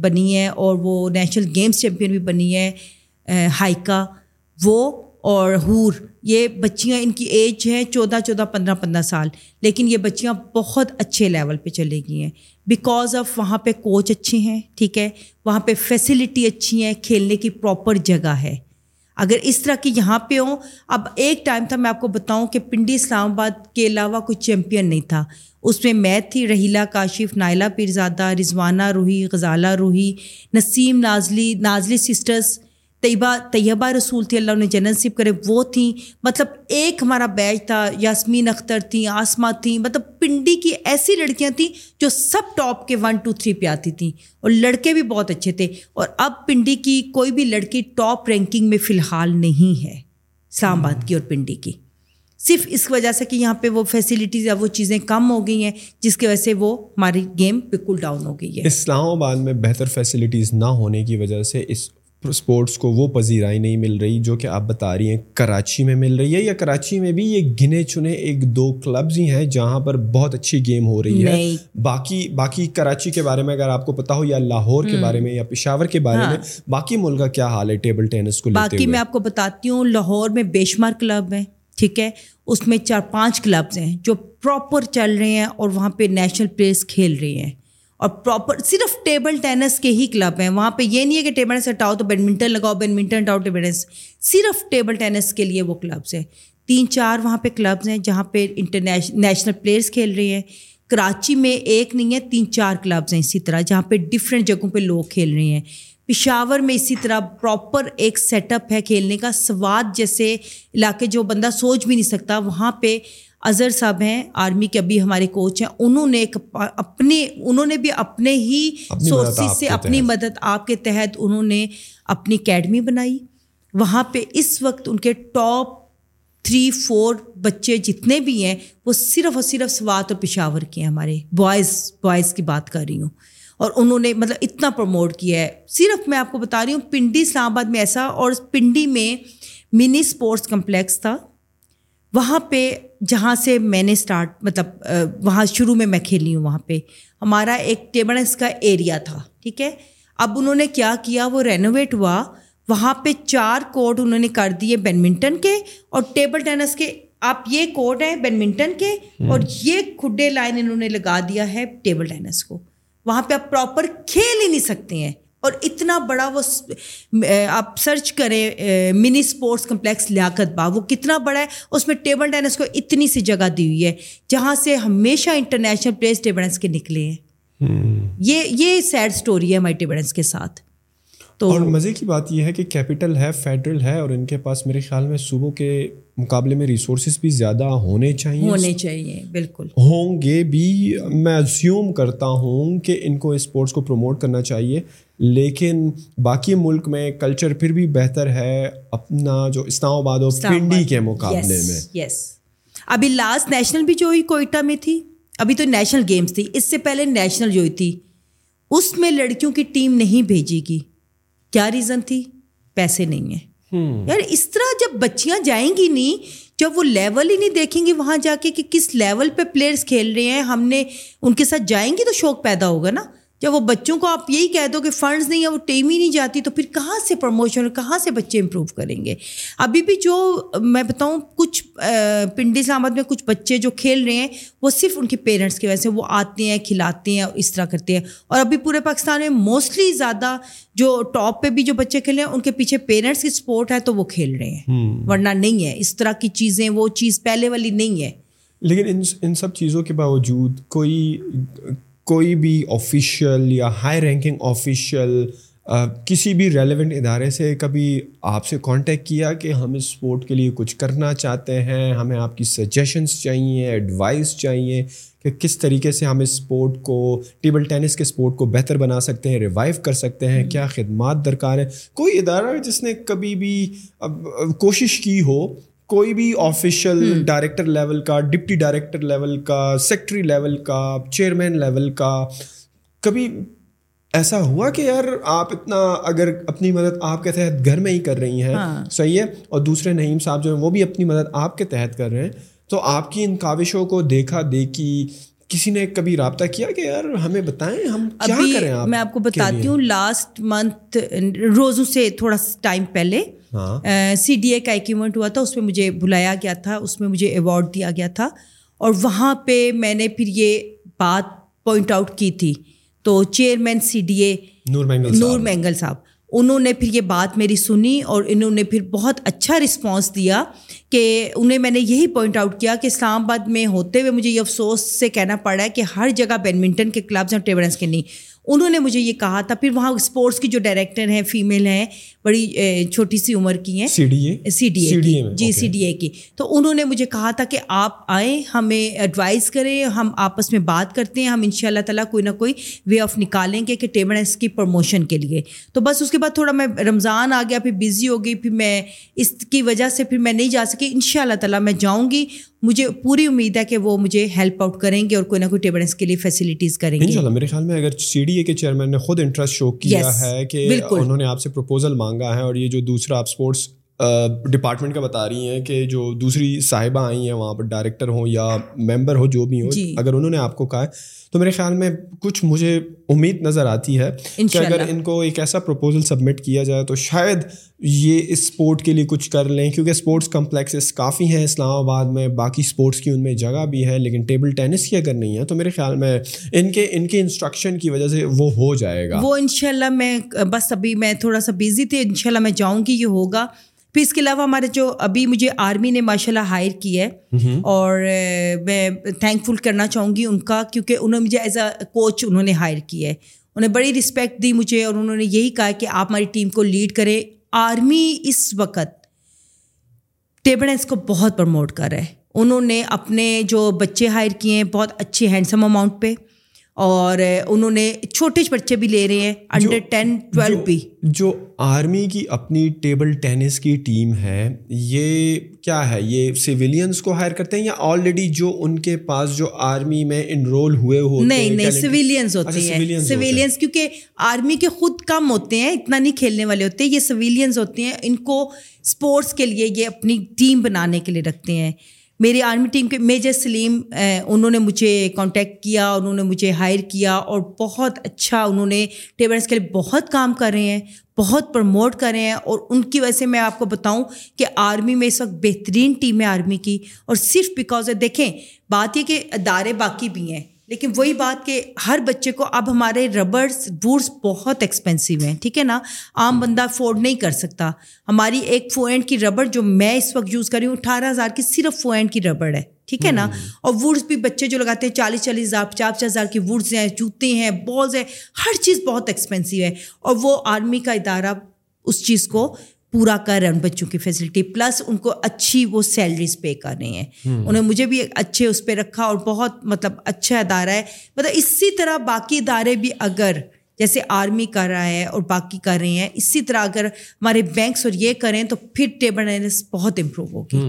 بنی ہے اور وہ نیشنل گیمس چیمپئن بھی بنی ہے ہائیکا وہ اور ہور۔ یہ بچیاں ان کی ایج ہے چودہ چودہ پندرہ پندرہ سال۔ لیکن یہ بچیاں بہت اچھے لیول پہ چلے گئی ہیں۔ بیکاز آف وہاں پہ کوچ اچھے ہیں ٹھیک ہے وہاں پہ فیسلٹی اچھی ہیں کھیلنے کی پراپر جگہ ہے اگر اس طرح کی یہاں پہ ہوں اب ایک ٹائم تھا میں آپ کو بتاؤں کہ پنڈی اسلام آباد کے علاوہ کوئی چیمپئن نہیں تھا اس میں میں تھی رحیلا کاشف نائلہ پیرزادہ رضوانہ روحی غزالہ روحی نسیم نازلی نازلی سسٹرس طیبہ طیبہ رسول تھی، اللہ انہیں جنت نصیب کرے، وہ تھیں۔ مطلب ایک ہمارا بیچ تھا، یاسمین اختر تھیں آسما تھیں۔ مطلب پنڈی کی ایسی لڑکیاں تھیں جو سب ٹاپ کے ون، ٹو، تھری پہ آتی تھیں۔ اور لڑکے بھی بہت اچھے تھے۔ اور اب پنڈی کی کوئی بھی لڑکی ٹاپ رینکنگ میں فی الحال نہیں ہے، اسلام آباد کی اور پنڈی کی۔ صرف اس وجہ سے کہ یہاں پہ وہ فیسلٹیز یا وہ چیزیں کم ہو گئی ہیں، جس کی وجہ سے وہ ہماری گیم بالکل ڈاؤن ہو گئی ہے۔ اسلام آباد میں بہتر فیسلٹیز نہ ہونے کی وجہ سے اس اسپورٹس کو وہ پذیرائی نہیں مل رہی جو کہ آپ بتا رہی ہیں کراچی میں مل رہی ہے یا کراچی میں بھی یہ گنے چنے ایک دو کلبز ہی ہیں جہاں پر بہت اچھی گیم ہو رہی ہے۔ باقی باقی کراچی کے بارے میں اگر آپ کو پتا ہو یا لاہور کے بارے میں یا پشاور کے بارے میں ہاں۔ باقی ملک کا کیا حال ہے ٹیبل ٹینس کو باقی میں آپ کو بتاتی ہوں لاہور میں بے شمار کلب ہیں ٹھیک ہے؟ اس میں چار پانچ کلبز ہیں جو پراپر چل رہے ہیں اور وہاں پہ نیشنل پلیئرس کھیل رہے ہیں۔ اور پراپر صرف ٹیبل ٹینس کے ہی کلب ہیں۔ وہاں پہ یہ نہیں ہے کہ ٹیبل ٹینس ہٹاؤ تو بیڈمنٹن لگاؤ بیڈمنٹن ہٹاؤ ٹیبل ٹینس صرف ٹیبل ٹینس کے لیے وہ کلبس ہیں۔ تین چار وہاں پہ کلبز ہیں جہاں پہ انٹرنیش نیشنل پلیئرس کھیل رہے ہیں۔ کراچی میں ایک نہیں ہے، تین چار کلبز ہیں اسی طرح، جہاں پہ ڈفرینٹ جگہوں پہ لوگ کھیل رہے ہیں۔ پشاور میں اسی طرح پراپر ایک سیٹ اپ ہے کھیلنے کا، سواد جیسے علاقے جو بندہ سوچ بھی نہیں سکتا، وہاں پہ اظہر صاحب ہیں آرمی کے ابھی ہمارے کوچ ہیں انہوں نے ایک اپنے انہوں نے بھی اپنے ہی سورسز سے اپنی مدد آپ کے تحت انہوں نے اپنی اکیڈمی بنائی۔ وہاں پہ اس وقت ان کے ٹاپ تھری فور بچے جتنے بھی ہیں وہ صرف اور صرف سوات اور پشاور کے ہیں ہمارے۔ بوائز بوائز کی بات کر رہی ہوں۔ اور انہوں نے مطلب اتنا پروموٹ کیا ہے۔ صرف میں آپ کو بتا رہی ہوں پنڈی اسلام آباد میں ایسا اور پنڈی میں منی اسپورٹس کمپلیکس تھا۔ وہاں پہ جہاں سے میں نے اسٹارٹ مطلب وہاں شروع میں میں کھیلی ہوں وہاں پہ ہمارا ایک ٹیبل ٹینس کا ایریا تھا ٹھیک ہے؟ اب انہوں نے کیا کیا؟ وہ رینوویٹ ہوا وہاں پہ چار کوٹ انہوں نے کر دیے بیڈمنٹن کے اور ٹیبل ٹینس کے۔ آپ یہ کوٹ ہیں بیڈمنٹن کے اور یہ کھڈے لائن انہوں نے لگا دیا ہے ٹیبل ٹینس کو۔ وہاں پہ آپ پراپر کھیل ہی نہیں سکتے ہیں۔ اور اتنا بڑا وہ آپ سرچ کریں منی اسپورٹس کمپلیکس لیاقت با وہ کتنا بڑا ہے۔ اس میں ٹیبل ٹینس کو اتنی سی جگہ دی ہوئی ہے جہاں سے ہمیشہ انٹرنیشنل پلیئرس ٹیبل ٹینس کے نکلے ہیں۔ یہ یہ سیڈ اسٹوری ہے ہماری ٹیبل ٹینس کے ساتھ۔ تو اور مزے کی بات یہ ہے کہ کیپٹل ہے فیڈرل ہے اور ان کے پاس میرے خیال میں صوبوں کے مقابلے میں ریسورسز بھی زیادہ ہونے چاہیے۔ ہونے چاہیے بالکل۔ ہوں گے بھی۔ میں زیوم کرتا ہوں کہ ان کو اسپورٹس کو پروموٹ کرنا چاہیے۔ لیکن باقی ملک میں کلچر پھر بھی بہتر ہے اپنا جو اسلام آباد اور پنڈی کے مقابلے میں۔ یس ابھی لاسٹ نیشنل بھی جو ہوئی کوئٹہ میں تھی ابھی تو نیشنل گیمس تھی۔ اس سے پہلے نیشنل جو ہوئی تھی اس میں لڑکیوں کی ٹیم نہیں بھیجی گی کیا ریزن تھی؟ پیسے نہیں ہیں۔ یار اس طرح جب بچیاں جائیں گی نہیں جب وہ لیول ہی نہیں دیکھیں گی وہاں جا کے کہ کس لیول پہ پلیئرس کھیل رہے ہیں ہم نے ان کے ساتھ جائیں گی تو شوق پیدا ہوگا نا۔ جب وہ بچوں کو آپ یہی کہہ دو کہ فنڈز نہیں ہے وہ ٹیم ہی نہیں جاتی تو پھر کہاں سے پروموشن کہاں سے بچے امپروو کریں گے؟ ابھی بھی جو میں بتاؤں کچھ پنڈی اسلام آباد میں کچھ بچے جو کھیل رہے ہیں وہ صرف ان کے پیرنٹس کی وجہ سے وہ آتے ہیں کھلاتے ہیں اس طرح کرتے ہیں۔ اور ابھی پورے پاکستان میں موسٹلی زیادہ جو ٹاپ پہ بھی جو بچے کھیل رہے ہیں ان کے پیچھے پیرنٹس کی سپورٹ ہے تو وہ کھیل رہے ہیں۔ ورنہ نہیں ہے اس طرح کی چیزیں وہ چیز پہلے والی نہیں ہے۔ لیکن ان ان سب چیزوں کے باوجود کوئی کوئی بھی آفیشیل یا ہائی رینکنگ آفیشیل کسی بھی ریلیونٹ ادارے سے کبھی آپ سے کانٹیکٹ کیا کہ ہم اس اسپورٹ کے لیے کچھ کرنا چاہتے ہیں، ہمیں آپ کی سجیشنس چاہیے ایڈوائس چاہیے کہ کس طریقے سے ہم اس اسپورٹ کو ٹیبل ٹینس کے اسپورٹ کو بہتر بنا سکتے ہیں ریوائو کر سکتے ہیں، کیا خدمات درکار ہیں؟ کوئی ادارہ جس نے کبھی بھی کوشش کی ہو کوئی بھی آفیشیل ڈائریکٹر لیول کا ڈپٹی ڈائریکٹر لیول کا سیکٹری لیول کا چیئرمین لیول کا کبھی ایسا ہوا کہ یار آپ اتنا اگر اپنی مدد آپ کے تحت گھر میں ہی کر رہی ہیں ہاں۔ صحیح ہے؟ اور دوسرے نعیم صاحب جو ہیں وہ بھی اپنی مدد آپ کے تحت کر رہے ہیں۔ تو آپ کی ان کاوشوں کو دیکھا دیکھی کسی نے کبھی رابطہ کیا کہ یار ہمیں بتائیں ہم کیا کریں آپ میں آپ کو بتاتی ہوں لاسٹ منتھ روزوں سے تھوڑا ٹائم پہلے سی ڈی اے کا ایک ایونٹ ہوا تھا اس میں مجھے بلایا گیا تھا اس میں مجھے ایوارڈ دیا گیا تھا اور وہاں پہ میں نے پھر یہ بات پوائنٹ آؤٹ کی تھی۔ تو chairman C D A Noor Noor Mengal صاحب۔ انہوں نے پھر یہ بات میری سنی اور انہوں نے پھر بہت اچھا رسپانس دیا کہ انہیں میں نے یہی پوائنٹ آؤٹ کیا کہ اسلام آباد میں ہوتے ہوئے مجھے یہ افسوس سے کہنا پڑا ہے کہ ہر جگہ بیڈمنٹن کے کلبس ہیں ٹیبل ٹینس کے نہیں۔ انہوں نے مجھے یہ کہا تھا پھر وہاں اسپورٹس کی جو ڈائریکٹر ہیں فیمیل ہیں بڑی چھوٹی سی عمر کی ہیں۔ C D A C D A G C D A کی۔ تو انہوں نے مجھے کہا تھا کہ آپ آئیں ہمیں ایڈوائز کریں ہم آپس میں بات کرتے ہیں ہم ان شاء اللہ تعالیٰ کوئی نہ کوئی وے آف نکالیں گے کہ ٹیبل ٹینس کی پروموشن کے لیے۔ تو بس اس کے بعد تھوڑا میں رمضان آ گیا پھر بزی ہو گئی پھر میں اس کی وجہ سے پھر میں نہیں جا سکی۔ ان شاء اللہ تعالیٰ میں جاؤں گی۔ مجھے پوری امید ہے کہ وہ مجھے ہیلپ آؤٹ کریں گے اور کوئی نہ کوئی ٹیبل ٹینس کے لیے فیسلٹیز کریں گے۔ انشاءاللہ میرے خیال میں اگر سی ڈی اے کے چیئرمین نے خود انٹرسٹ شو کیا ہے کہ انہوں نے آپ سے پروپوزل مانگا ہے اور یہ جو دوسرا آپ اسپورٹس ڈپارٹمنٹ کا بتا رہی ہیں کہ جو دوسری صاحبہ آئی ہیں وہاں پر ڈائریکٹر ہوں یا ممبر ہو جو بھی ہو جی۔ اگر انہوں نے آپ کو کہا ہے تو میرے خیال میں کچھ مجھے امید نظر آتی ہے کہ اگر ان کو ایک ایسا پروپوزل سبمٹ کیا جائے تو شاید یہ اس اسپورٹ کے لیے کچھ کر لیں کیونکہ اسپورٹس کمپلیکسز کافی ہیں اسلام آباد میں باقی اسپورٹس کی ان میں جگہ بھی ہے لیکن ٹیبل ٹینس کی اگر نہیں ہے تو میرے خیال میں ان کے ان کے انسٹرکشن کی وجہ سے وہ ہو جائے گا۔ وہ ان شاء اللہ میں بس ابھی میں تھوڑا سا بزی تھی ان شاء اللہ میں جاؤں گی یہ ہوگا۔ پھر اس کے علاوہ ہمارے جو ابھی مجھے آرمی نے ماشاء اللہ ہائر کی ہے اور میں تھینک فل کرنا چاہوں گی ان کا کیونکہ انہوں نے مجھے ایز اے کوچ انہوں نے ہائر کی ہے۔ انہیں بڑی رسپیکٹ دی مجھے اور انہوں نے یہی کہا کہ آپ ہماری ٹیم کو لیڈ کریں۔ آرمی اس وقت ٹیبل ٹینس کو بہت پروموٹ کر رہا ہے۔ انہوں نے اپنے جو بچے ہائر کیے ہیں بہت اچھے ہینڈسم اماؤنٹ پہ۔ اور انہوں نے چھوٹے بچے بھی لے رہے ہیں انڈر ٹین ٹویلو بھی۔ جو آرمی کی اپنی ٹیبل ٹینس کی ٹیم ہے یہ کیا ہے؟ یہ سویلینس کو ہائر کرتے ہیں یا آلریڈی جو ان کے پاس جو آرمی میں انرول ہوئے ہوتے نہیں نہیں سویلینس ہوتے ہیں۔ سویلینس کیونکہ آرمی کے خود کم ہوتے ہیں اتنا نہیں کھیلنے والے ہوتے یہ سویلینس ہوتے ہیں ان کو اسپورٹس کے لیے یہ اپنی ٹیم بنانے کے لیے رکھتے ہیں۔ میری آرمی ٹیم کے میجر سلیم انہوں نے مجھے کانٹیکٹ کیا، انہوں نے مجھے ہائر کیا اور بہت اچھا انہوں نے ٹیبلس کے لیے بہت کام کر رہے ہیں، بہت پروموٹ کر رہے ہیں اور ان کی وجہ سے میں آپ کو بتاؤں کہ آرمی میں اس وقت بہترین ٹیم ہے آرمی کی اور صرف بیکاز دیکھیں، بات یہ کہ ادارے باقی بھی ہیں۔ لیکن وہی بات کہ ہر بچے کو اب ہمارے ربڑس بوٹس بہت ایکسپینسو ہیں ٹھیک ہے نا؟ عام بندہ افورڈ نہیں کر سکتا۔ ہماری ایک فوئنٹ کی ربڑ جو میں اس وقت یوز کر رہی ہوں اٹھارہ ہزار کی صرف فوئنٹ کی ربڑ ہے ٹھیک ہے نا؟ اور ووڈس بھی بچے جو لگاتے ہیں چالیس چالیس ہزار پچاس پچاس ہزار کی ووڈس ہیں جوتے ہیں بالز ہیں ہر چیز بہت ایکسپینسو ہے۔ اور وہ آرمی کا ادارہ اس چیز کو پورا کر رہے ہیں ان بچوں کی فیسلٹی پلس ان کو اچھی وہ سیلریز پے کر رہے ہیں انہیں مجھے بھی اچھے اس پہ رکھا اور بہت مطلب اچھا ادارہ ہے. مطلب اسی طرح باقی ادارے بھی اگر جیسے آرمی کر رہا ہے اور باقی کر رہے ہیں اسی طرح اگر ہمارے بینکس اور یہ کریں تو پھر ٹیبل ٹینس بہت امپروو ہوگی.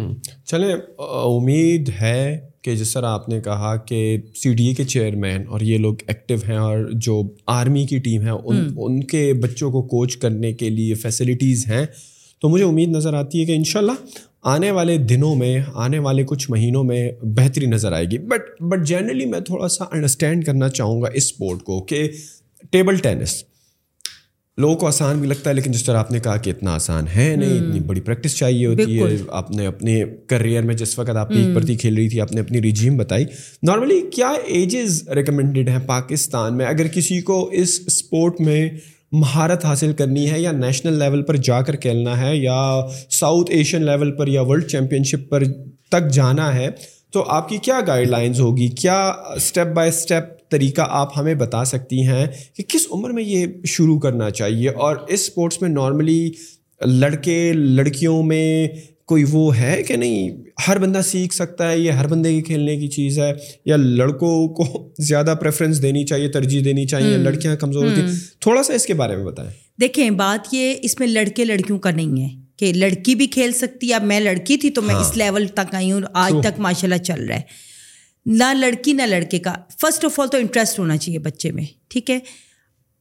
چلیں امید ہے کہ جس طرح آپ نے کہا کہ سی ڈی اے کے چیئرمین اور یہ لوگ ایکٹیو ہیں اور جو آرمی کی ٹیم ہے ان ان کے بچوں کو کوچ کرنے کے لیے فیسلٹیز ہیں تو مجھے امید نظر آتی ہے کہ ان شاء اللہ آنے والے دنوں میں آنے والے کچھ مہینوں میں بہتری نظر آئے گی۔ بٹ بٹ جنرلی میں تھوڑا سا انڈرسٹینڈ کرنا چاہوں گا اس اسپورٹ کو کہ ٹیبل ٹینس لوگوں کو آسان بھی لگتا ہے لیکن جس طرح آپ نے کہا کہ اتنا آسان ہے نہیں اتنی بڑی پریکٹس چاہیے ہوتی ہے۔ آپ نے اپنے کریئر میں جس وقت آپ ایک پرتی کھیل رہی تھی آپ نے اپنی ریجیم بتائی۔ نارملی کیا ایجز ریکمنڈیڈ ہیں پاکستان میں؟ اگر کسی کو اس اسپورٹ میں مہارت حاصل کرنی ہے یا نیشنل لیول پر جا کر کھیلنا ہے یا ساؤتھ ایشین لیول پر یا ورلڈ چیمپئن شپ پر تک جانا ہے، تو آپ کی کیا گائیڈ لائنز ہوگی؟ کیا اسٹیپ بائی اسٹیپ طریقہ آپ ہمیں بتا سکتی ہیں کہ کس عمر میں یہ شروع کرنا چاہیے؟ اور اس اسپورٹس میں نارملی لڑکے، لڑکیوں میں کوئی وہ ہے کہ نہیں؟ ہر بندہ سیکھ سکتا ہے یہ ہر بندے کی کھیلنے کی چیز ہے یا لڑکوں کو زیادہ پریفرنس دینی چاہیے ترجیح دینی چاہیے لڑکیاں کمزور ہوتی ہیں۔ تھوڑا سا اس کے بارے میں بتائیں۔ دیکھیں بات یہ اس میں لڑکے لڑکیوں کا نہیں ہے کہ لڑکی بھی کھیل سکتی ہے۔ اب میں لڑکی تھی تو میں اس لیول تک آئی ہوں آج تک ماشاء اللہ چل رہا ہے۔ نہ لڑکی نہ لڑکے کا۔ فرسٹ آف آل تو انٹرسٹ ہونا چاہیے بچے میں ٹھیک ہے؟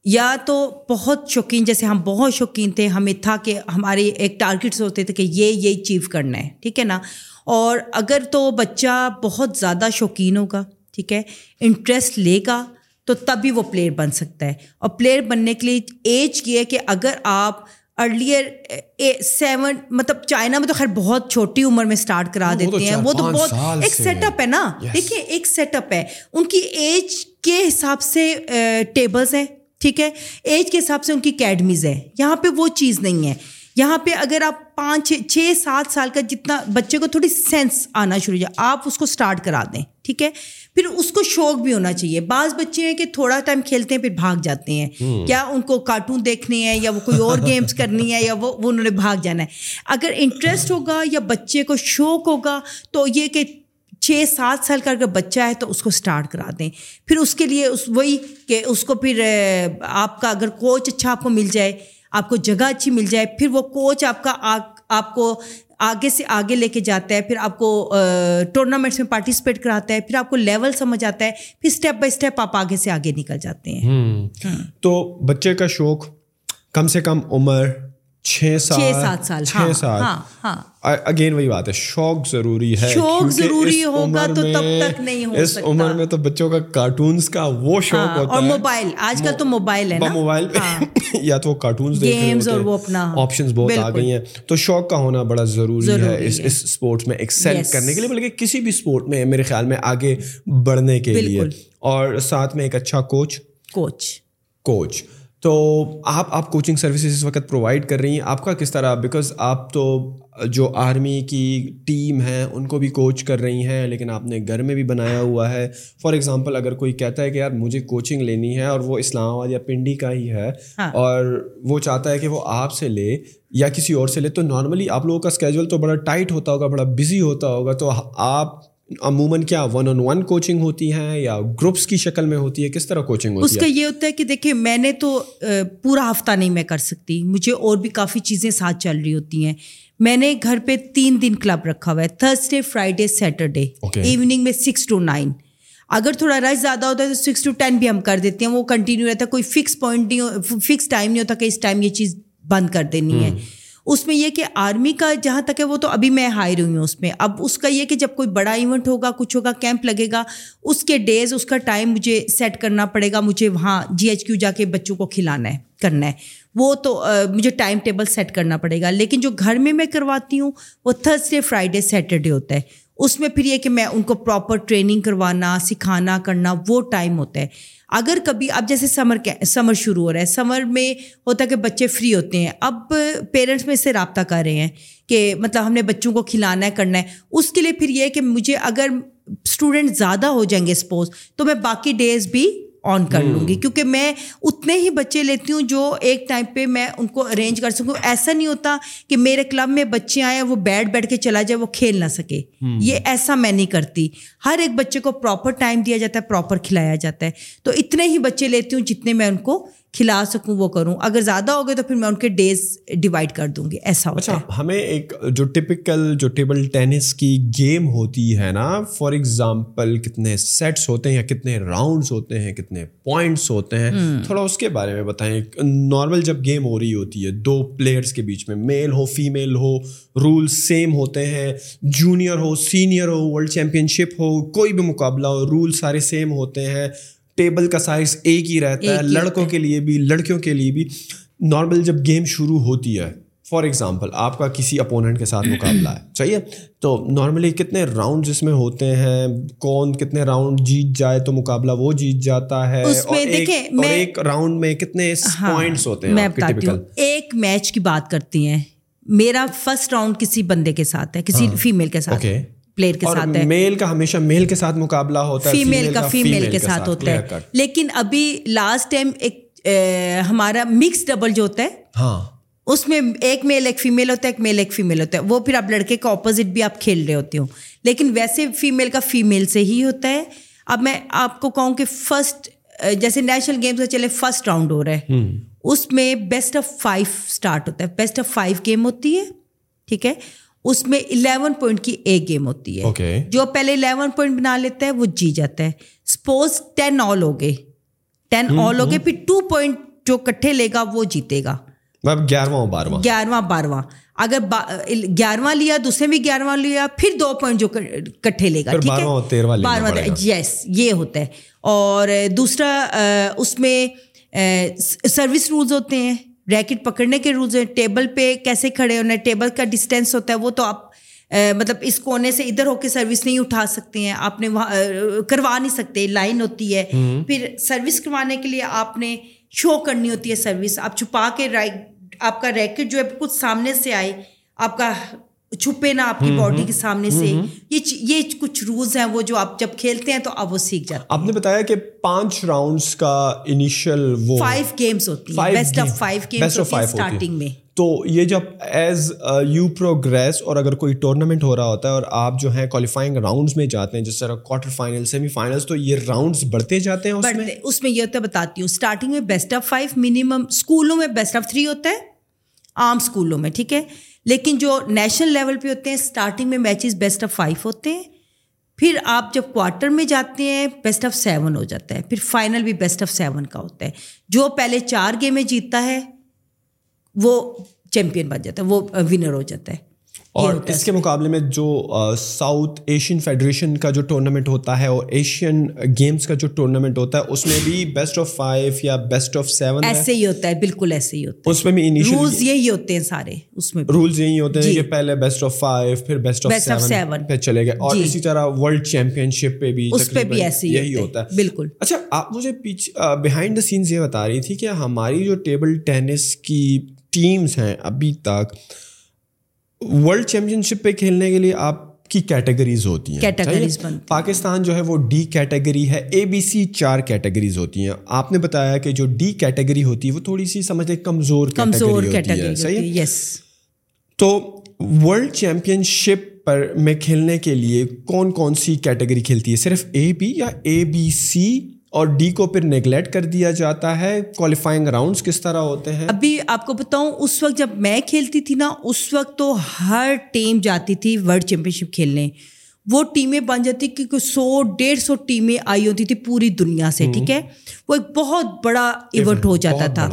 یا تو بہت شوقین جیسے ہم بہت شوقین تھے ہمیں تھا کہ ہمارے ایک ٹارگیٹس ہوتے تھے کہ یہ یہ اچیو کرنا ہے ٹھیک ہے نا؟ اور اگر تو بچہ بہت زیادہ شوقین ہوگا ٹھیک ہے؟ انٹرسٹ لے گا تو تبھی وہ پلیئر بن سکتا ہے۔ اور پلیئر بننے کے لیے ایج یہ ہے کہ اگر آپ ارلیئر سیون مطلب چائنا میں تو خیر بہت چھوٹی عمر میں اسٹارٹ کرا دیتے ہیں۔ وہ تو بہت ایک سیٹ اپ ہے نا؟ دیکھیے ایک سیٹ اپ ہے۔ ان کی ایج کے حساب سے ٹیبلس ہیں۔ ٹھیک ہے؟ ایج کے حساب سے ان کی اکیڈمیز ہے۔ یہاں پہ وہ چیز نہیں ہے۔ یہاں پہ اگر آپ پانچ چھ سات سال کا جتنا بچے کو تھوڑی سینس آنا شروع ہو جائے آپ اس کو اسٹارٹ کرا دیں ٹھیک ہے؟ پھر اس کو شوق بھی ہونا چاہیے۔ بعض بچے ہیں کہ تھوڑا ٹائم کھیلتے ہیں پھر بھاگ جاتے ہیں۔ کیا ان کو کارٹون دیکھنے ہیں یا وہ کوئی اور [laughs] گیمس کرنی ہے یا وہ وہ انہوں نے بھاگ جانا ہے۔ اگر انٹرسٹ ہوگا یا بچے کو شوق ہوگا تو یہ کہ چھ سات سال کا اگر بچہ ہے تو اس کو اسٹارٹ کرا دیں۔ پھر اس کے لیے اس وہی کہ اس کو پھر آپ کا اگر کوچ اچھا آپ کو مل جائے آپ کو جگہ اچھی مل جائے پھر وہ کوچ آپ کا آپ کو آگے سے آگے لے کے جاتا ہے پھر آپ کو ٹورنامنٹس میں پارٹیسپیٹ کراتا ہے پھر آپ کو لیول سمجھ آتا ہے پھر اسٹیپ بائی اسٹیپ آپ آگے سے آگے نکل جاتے ہیں۔ تو بچے کا شوق کم سے کم عمر چھ سات سال چھ سال۔ اگین وہی بات ہے شوق ضروری ہے شوق ضروری ہوگا تو تب تک نہیں ہو اس عمر میں تو بچوں کا کارٹونز کا وہ شوق ہوتا اور موبائل آج کل تو موبائل ہے موبائل پہ [laughs] یا تو کارٹونز گیمز اور وہ اپنا آپشنز بہت آ گئی ہیں۔ تو شوق کا ہونا بڑا ضروری ہے اس اس اسپورٹس میں ایکسل کرنے کے لیے بلکہ کسی بھی اسپورٹ میں میرے خیال میں آگے بڑھنے کے لیے۔ اور ساتھ میں ایک اچھا کوچ کوچ کوچ تو آپ آپ کوچنگ سروسز اس وقت پرووائڈ کر رہی ہیں. آپ کا کس طرح بیکاز آپ تو جو آرمی کی ٹیم ہے ان کو بھی کوچ کر رہی ہیں لیکن آپ نے گھر میں بھی بنایا ہوا ہے. فار ایگزامپل اگر کوئی کہتا ہے کہ یار مجھے کوچنگ لینی ہے اور وہ اسلام آباد یا پنڈی کا ہی ہے ہاں۔ اور وہ چاہتا ہے کہ وہ آپ سے لے یا کسی اور سے لے تو نارملی آپ لوگوں کا اسکیجول تو بڑا ٹائٹ ہوتا ہوگا بڑا بزی ہوتا ہوگا. تو آپ عموماً کیا ون آن ون کوچنگ ہوتی ہے یا گروپس کی شکل میں ہوتی ہے؟ کس طرح کوچنگ ہوتی ہے؟ اس کا یہ ہوتا ہے کہ دیکھیں میں نے تو پورا ہفتہ نہیں میں کر سکتی۔ مجھے اور بھی کافی چیزیں ساتھ چل رہی ہوتی ہیں۔ میں نے گھر پہ تین دن کلب رکھا ہوا ہے۔ تھرسڈے فرائیڈے سیٹرڈے ایوننگ میں سکس ٹو نائن اگر تھوڑا رش زیادہ ہوتا ہے تو سکس ٹو ٹین بھی ہم کر دیتے ہیں۔ وہ کنٹینیو رہتا ہے۔ کوئی فکس پوائنٹ نہیں فکس ٹائم نہیں ہوتا کہ اس ٹائم یہ چیز بند کر دینی ہے۔ اس میں یہ کہ آرمی کا جہاں تک ہے وہ تو ابھی میں ہائر ہوئی ہوں اس میں۔ اب اس کا یہ کہ جب کوئی بڑا ایونٹ ہوگا، کچھ ہوگا، کیمپ لگے گا، اس کے ڈیز اس کا ٹائم مجھے سیٹ کرنا پڑے گا، مجھے وہاں جی ایچ کیو جا کے بچوں کو کھلانا ہے، کرنا ہے۔ وہ تو مجھے ٹائم ٹیبل سیٹ کرنا پڑے گا۔ لیکن جو گھر میں میں کرواتی ہوں، وہ تھرسڈے فرائیڈے سیٹرڈے ہوتا ہے۔ اس میں پھر یہ کہ میں ان کو پراپر ٹریننگ کروانا، سکھانا، کرنا، وہ ٹائم ہوتا ہے۔ اگر کبھی، اب جیسے سمر سمر شروع ہو رہا ہے سمر میں ہوتا ہے کہ بچے فری ہوتے ہیں۔ اب پیرنٹس میں اس سے رابطہ کر رہے ہیں کہ مطلب ہم نے بچوں کو کھلانا ہے، کرنا ہے۔ اس کے لیے پھر یہ کہ مجھے اگر اسٹوڈنٹ زیادہ ہو جائیں گے سپوز تو میں باقی ڈیز بھی آن کر لوں گی۔ کیونکہ میں اتنے ہی بچے لیتی ہوں جو ایک ٹائم پہ میں ان کو ارینج کر سکوں۔ ایسا نہیں ہوتا کہ میرے کلب میں بچے آئے وہ بیٹھ بیٹھ کے چلا جائے وہ کھیل نہ سکے۔ یہ ایسا میں نہیں کرتی۔ ہر ایک بچے کو پراپر ٹائم دیا جاتا ہے پراپر کھلایا جاتا ہے۔ تو اتنے ہی بچے لیتی ہوں جتنے میں ان کو کھلا سکوں وہ کروں۔ اگر زیادہ ہو گئے تو پھر میں ان کے ڈیز ڈیوائڈ کر دوں گی ایسا اچھا ہمیں ایک جو ٹپکل جو ٹیبل ٹینس کی گیم ہوتی ہے نا فار ایگزامپل کتنے سیٹس ہوتے ہیں یا کتنے راؤنڈس ہوتے ہیں کتنے پوائنٹس ہوتے ہیں تھوڑا اس کے بارے میں بتائیں۔ نارمل جب گیم ہو رہی ہوتی ہے دو پلیئرس کے بیچ میں میل ہو فیمیل ہو رول سیم ہوتے ہیں جونیئر ہو سینئر ہو ورلڈ چیمپئن شپ ہو کوئی بھی مقابلہ ہو رول سارے سیم ہوتے ہیں۔ ٹیبل کا سائز ایک ہی رہتا ہے لڑکوں کے لیے بھی لڑکیوں کے لیے بھی۔ نارمل جب گیم شروع ہوتی ہے فار ایگزامپل آپ کا کسی اپوننٹ کے ساتھ مقابلہ ہے چاہیے تو نارملی کتنے راؤنڈ اس میں ہوتے ہیں کون کتنے راؤنڈ جیت جائے تو مقابلہ وہ جیت جاتا ہے۔ اور ایک راؤنڈ میں کتنے پوائنٹس ہاں، ہوتے ہیں ایک میچ کی بات کرتی ہیں۔ میرا فرسٹ راؤنڈ کسی بندے کے ساتھ ہے کسی فیمیل کے ساتھ۔ پلیئر کے ساتھ ہے میل کا ہمیشہ میل کے ساتھ مقابلہ ہوتا ہے فیمیل کا فیمیل کے ساتھ ہوتا ہے لیکن ابھی لاسٹ ٹائم ایک ہمارا مکس ڈبل جو ہوتا ہے ہاں اس میں ایک میل ایک فیمیل ہوتا ہے ایک میل ایک فیمیل ہوتا ہے وہ پھر آپ لڑکے کا اپوزٹ بھی آپ کھیل رہے ہوتے ہو لیکن ویسے فیمیل کا فیمیل سے ہی ہوتا ہے اب میں آپ کو کہوں کہ فرسٹ جیسے نیشنل گیمس کا چلے فرسٹ راؤنڈ ہو رہا ہے اس میں بیسٹ آف فائیو اسٹارٹ ہوتا ہے بیسٹ آف فائیو گیم ہوتی ہے ٹھیک ہے اس میں الیون پوائنٹ کی ایک گیم ہوتی ہے۔ جو پہلے الیون پوائنٹ بنا لیتا ہے وہ جی جاتا ہے۔ سپوز ٹین آل ہو گئے۔ ٹین آل ہو گئے پھر ٹو پوائنٹ جو کٹھے لے گا وہ جیتے گا۔ گیارہواں بارہواں۔ گیارہواں بارہواں۔ اگر گیارہواں لیا دوسرے بھی گیارہواں لیا پھر دو پوائنٹ جو کٹھے لے گا بارہواں یس یہ ہوتا ہے۔ اور دوسرا اس میں سروس رولز ہوتے ہیں۔ ریکٹ پکڑنے کے رولز ہیں ٹیبل پہ کیسے کھڑے ہونا ہے ٹیبل کا ڈسٹینس ہوتا ہے وہ تو آپ مطلب اس کونے سے ادھر ہو کے سروس نہیں اٹھا سکتے ہیں آپ نے وہاں کروا نہیں سکتے لائن ہوتی ہے۔ پھر سروس کروانے کے لیے آپ نے شو کرنی ہوتی ہے سروس آپ چھپا کے آپ کا ریکٹ جو ہے کچھ سامنے سے آئے آپ کا چھپے نا آپ کی باڈی کے سامنے سے۔ یہ یہ کچھ رولز ہیں وہ جو آپ جب کھیلتے ہیں تو آپ وہ سیکھ جاتے آپ نے بتایا کہ پانچ راؤنڈس کا انیشل وہ فائیو گیمس ہوتی ہیں بیسٹ آف فائیو گیمس ہوتی ہیں اسٹارٹنگ میں۔ تو یہ جب ایز یو پروگریس اور اگر کوئی ٹورنامنٹ ہو رہا ہوتا ہے اور آپ جو ہیں کوالیفائنگ راؤنڈس میں جاتے ہیں جس طرح کوارٹر فائنل سیمی فائنلس تو یہ راؤنڈس بڑھتے جاتے ہیں اس میں؟ اس میں یہ ہوتا ہے بتاتی ہوں۔ اسٹارٹنگ میں بیسٹ آف فائیو منیمم اسکولوں میں بیسٹ آف تھری ہوتا ہے عام اسکولوں میں ٹھیک ہے؟ لیکن جو نیشنل لیول پہ ہوتے ہیں اسٹارٹنگ میں میچز بیسٹ آف فائیو ہوتے ہیں۔ پھر آپ جب کوارٹر میں جاتے ہیں بیسٹ آف سیون ہو جاتا ہے۔ پھر فائنل بھی بیسٹ آف سیون کا ہوتا ہے۔ جو پہلے چار گیمیں جیتتا ہے، وہ چیمپئن بن جاتا ہے، وہ ونر ہو جاتا ہے۔ اور اس کے مقابلے میں جو ساؤتھ ایشین فیڈریشن کا جو ٹورنامنٹ ہوتا ہے اور ایشین گیمس کا جو ٹورنامنٹ ہوتا ہے اس میں بھی بیسٹ آف فائیو یا بیسٹ آف سیون ایسے ہی ہوتا ہے بالکل ایسے ہی ہوتا ہے۔ اس میں بھی رولز یہی ہوتے ہیں سارے اس میں رولز یہی ہوتے ہیں کہ پہلے بیسٹ آف فائیو پھر بیسٹ آف سیون پہ چلے گئے۔ اور اسی طرح ورلڈ چیمپئن شپ پہ بھی اس پہ بھی ایسے یہی ہوتا ہے۔ بالکل۔ اچھا آپ مجھے پیچھے بہائنڈ دا سینس یہ بتا رہی تھی کہ ہماری جو ٹیبل ٹینس کی ٹیمس ہیں ابھی تک ورلڈ چیمپئن شپ پہ کھیلنے کے لیے آپ کی کیٹیگریز ہوتی ہیں پاکستان جو ہے وہ ڈی کیٹیگری ہے اے بی سی چار کیٹیگریز ہوتی ہیں۔ آپ نے بتایا کہ جو ڈی کیٹیگری ہوتی ہے وہ تھوڑی سی سمجھ لیں کمزور کمزور کیٹیگری تو ورلڈ چیمپئن شپ پر میں کھیلنے کے لیے کون کون سی کیٹیگری کھیلتی ہے؟ صرف اے بی یا اے بی سی اور ڈی کو پھر نیگلیکٹ کر دیا جاتا ہے. کوالیفائنگ راؤنڈس کس طرح ہوتے ہیں؟ ابھی آپ کو بتاؤں اس وقت جب میں کھیلتی تھی نا اس وقت تو ہر ٹیم جاتی تھی ورلڈ چیمپئن شپ کھیلنے۔ وہ ٹیمیں بن جاتی کیونکہ سو ڈیڑھ سو ٹیمیں آئی ہوتی تھی پوری دنیا سے ٹھیک ہے؟ وہ ایک بہت بڑا ایونٹ ہو جاتا تھا۔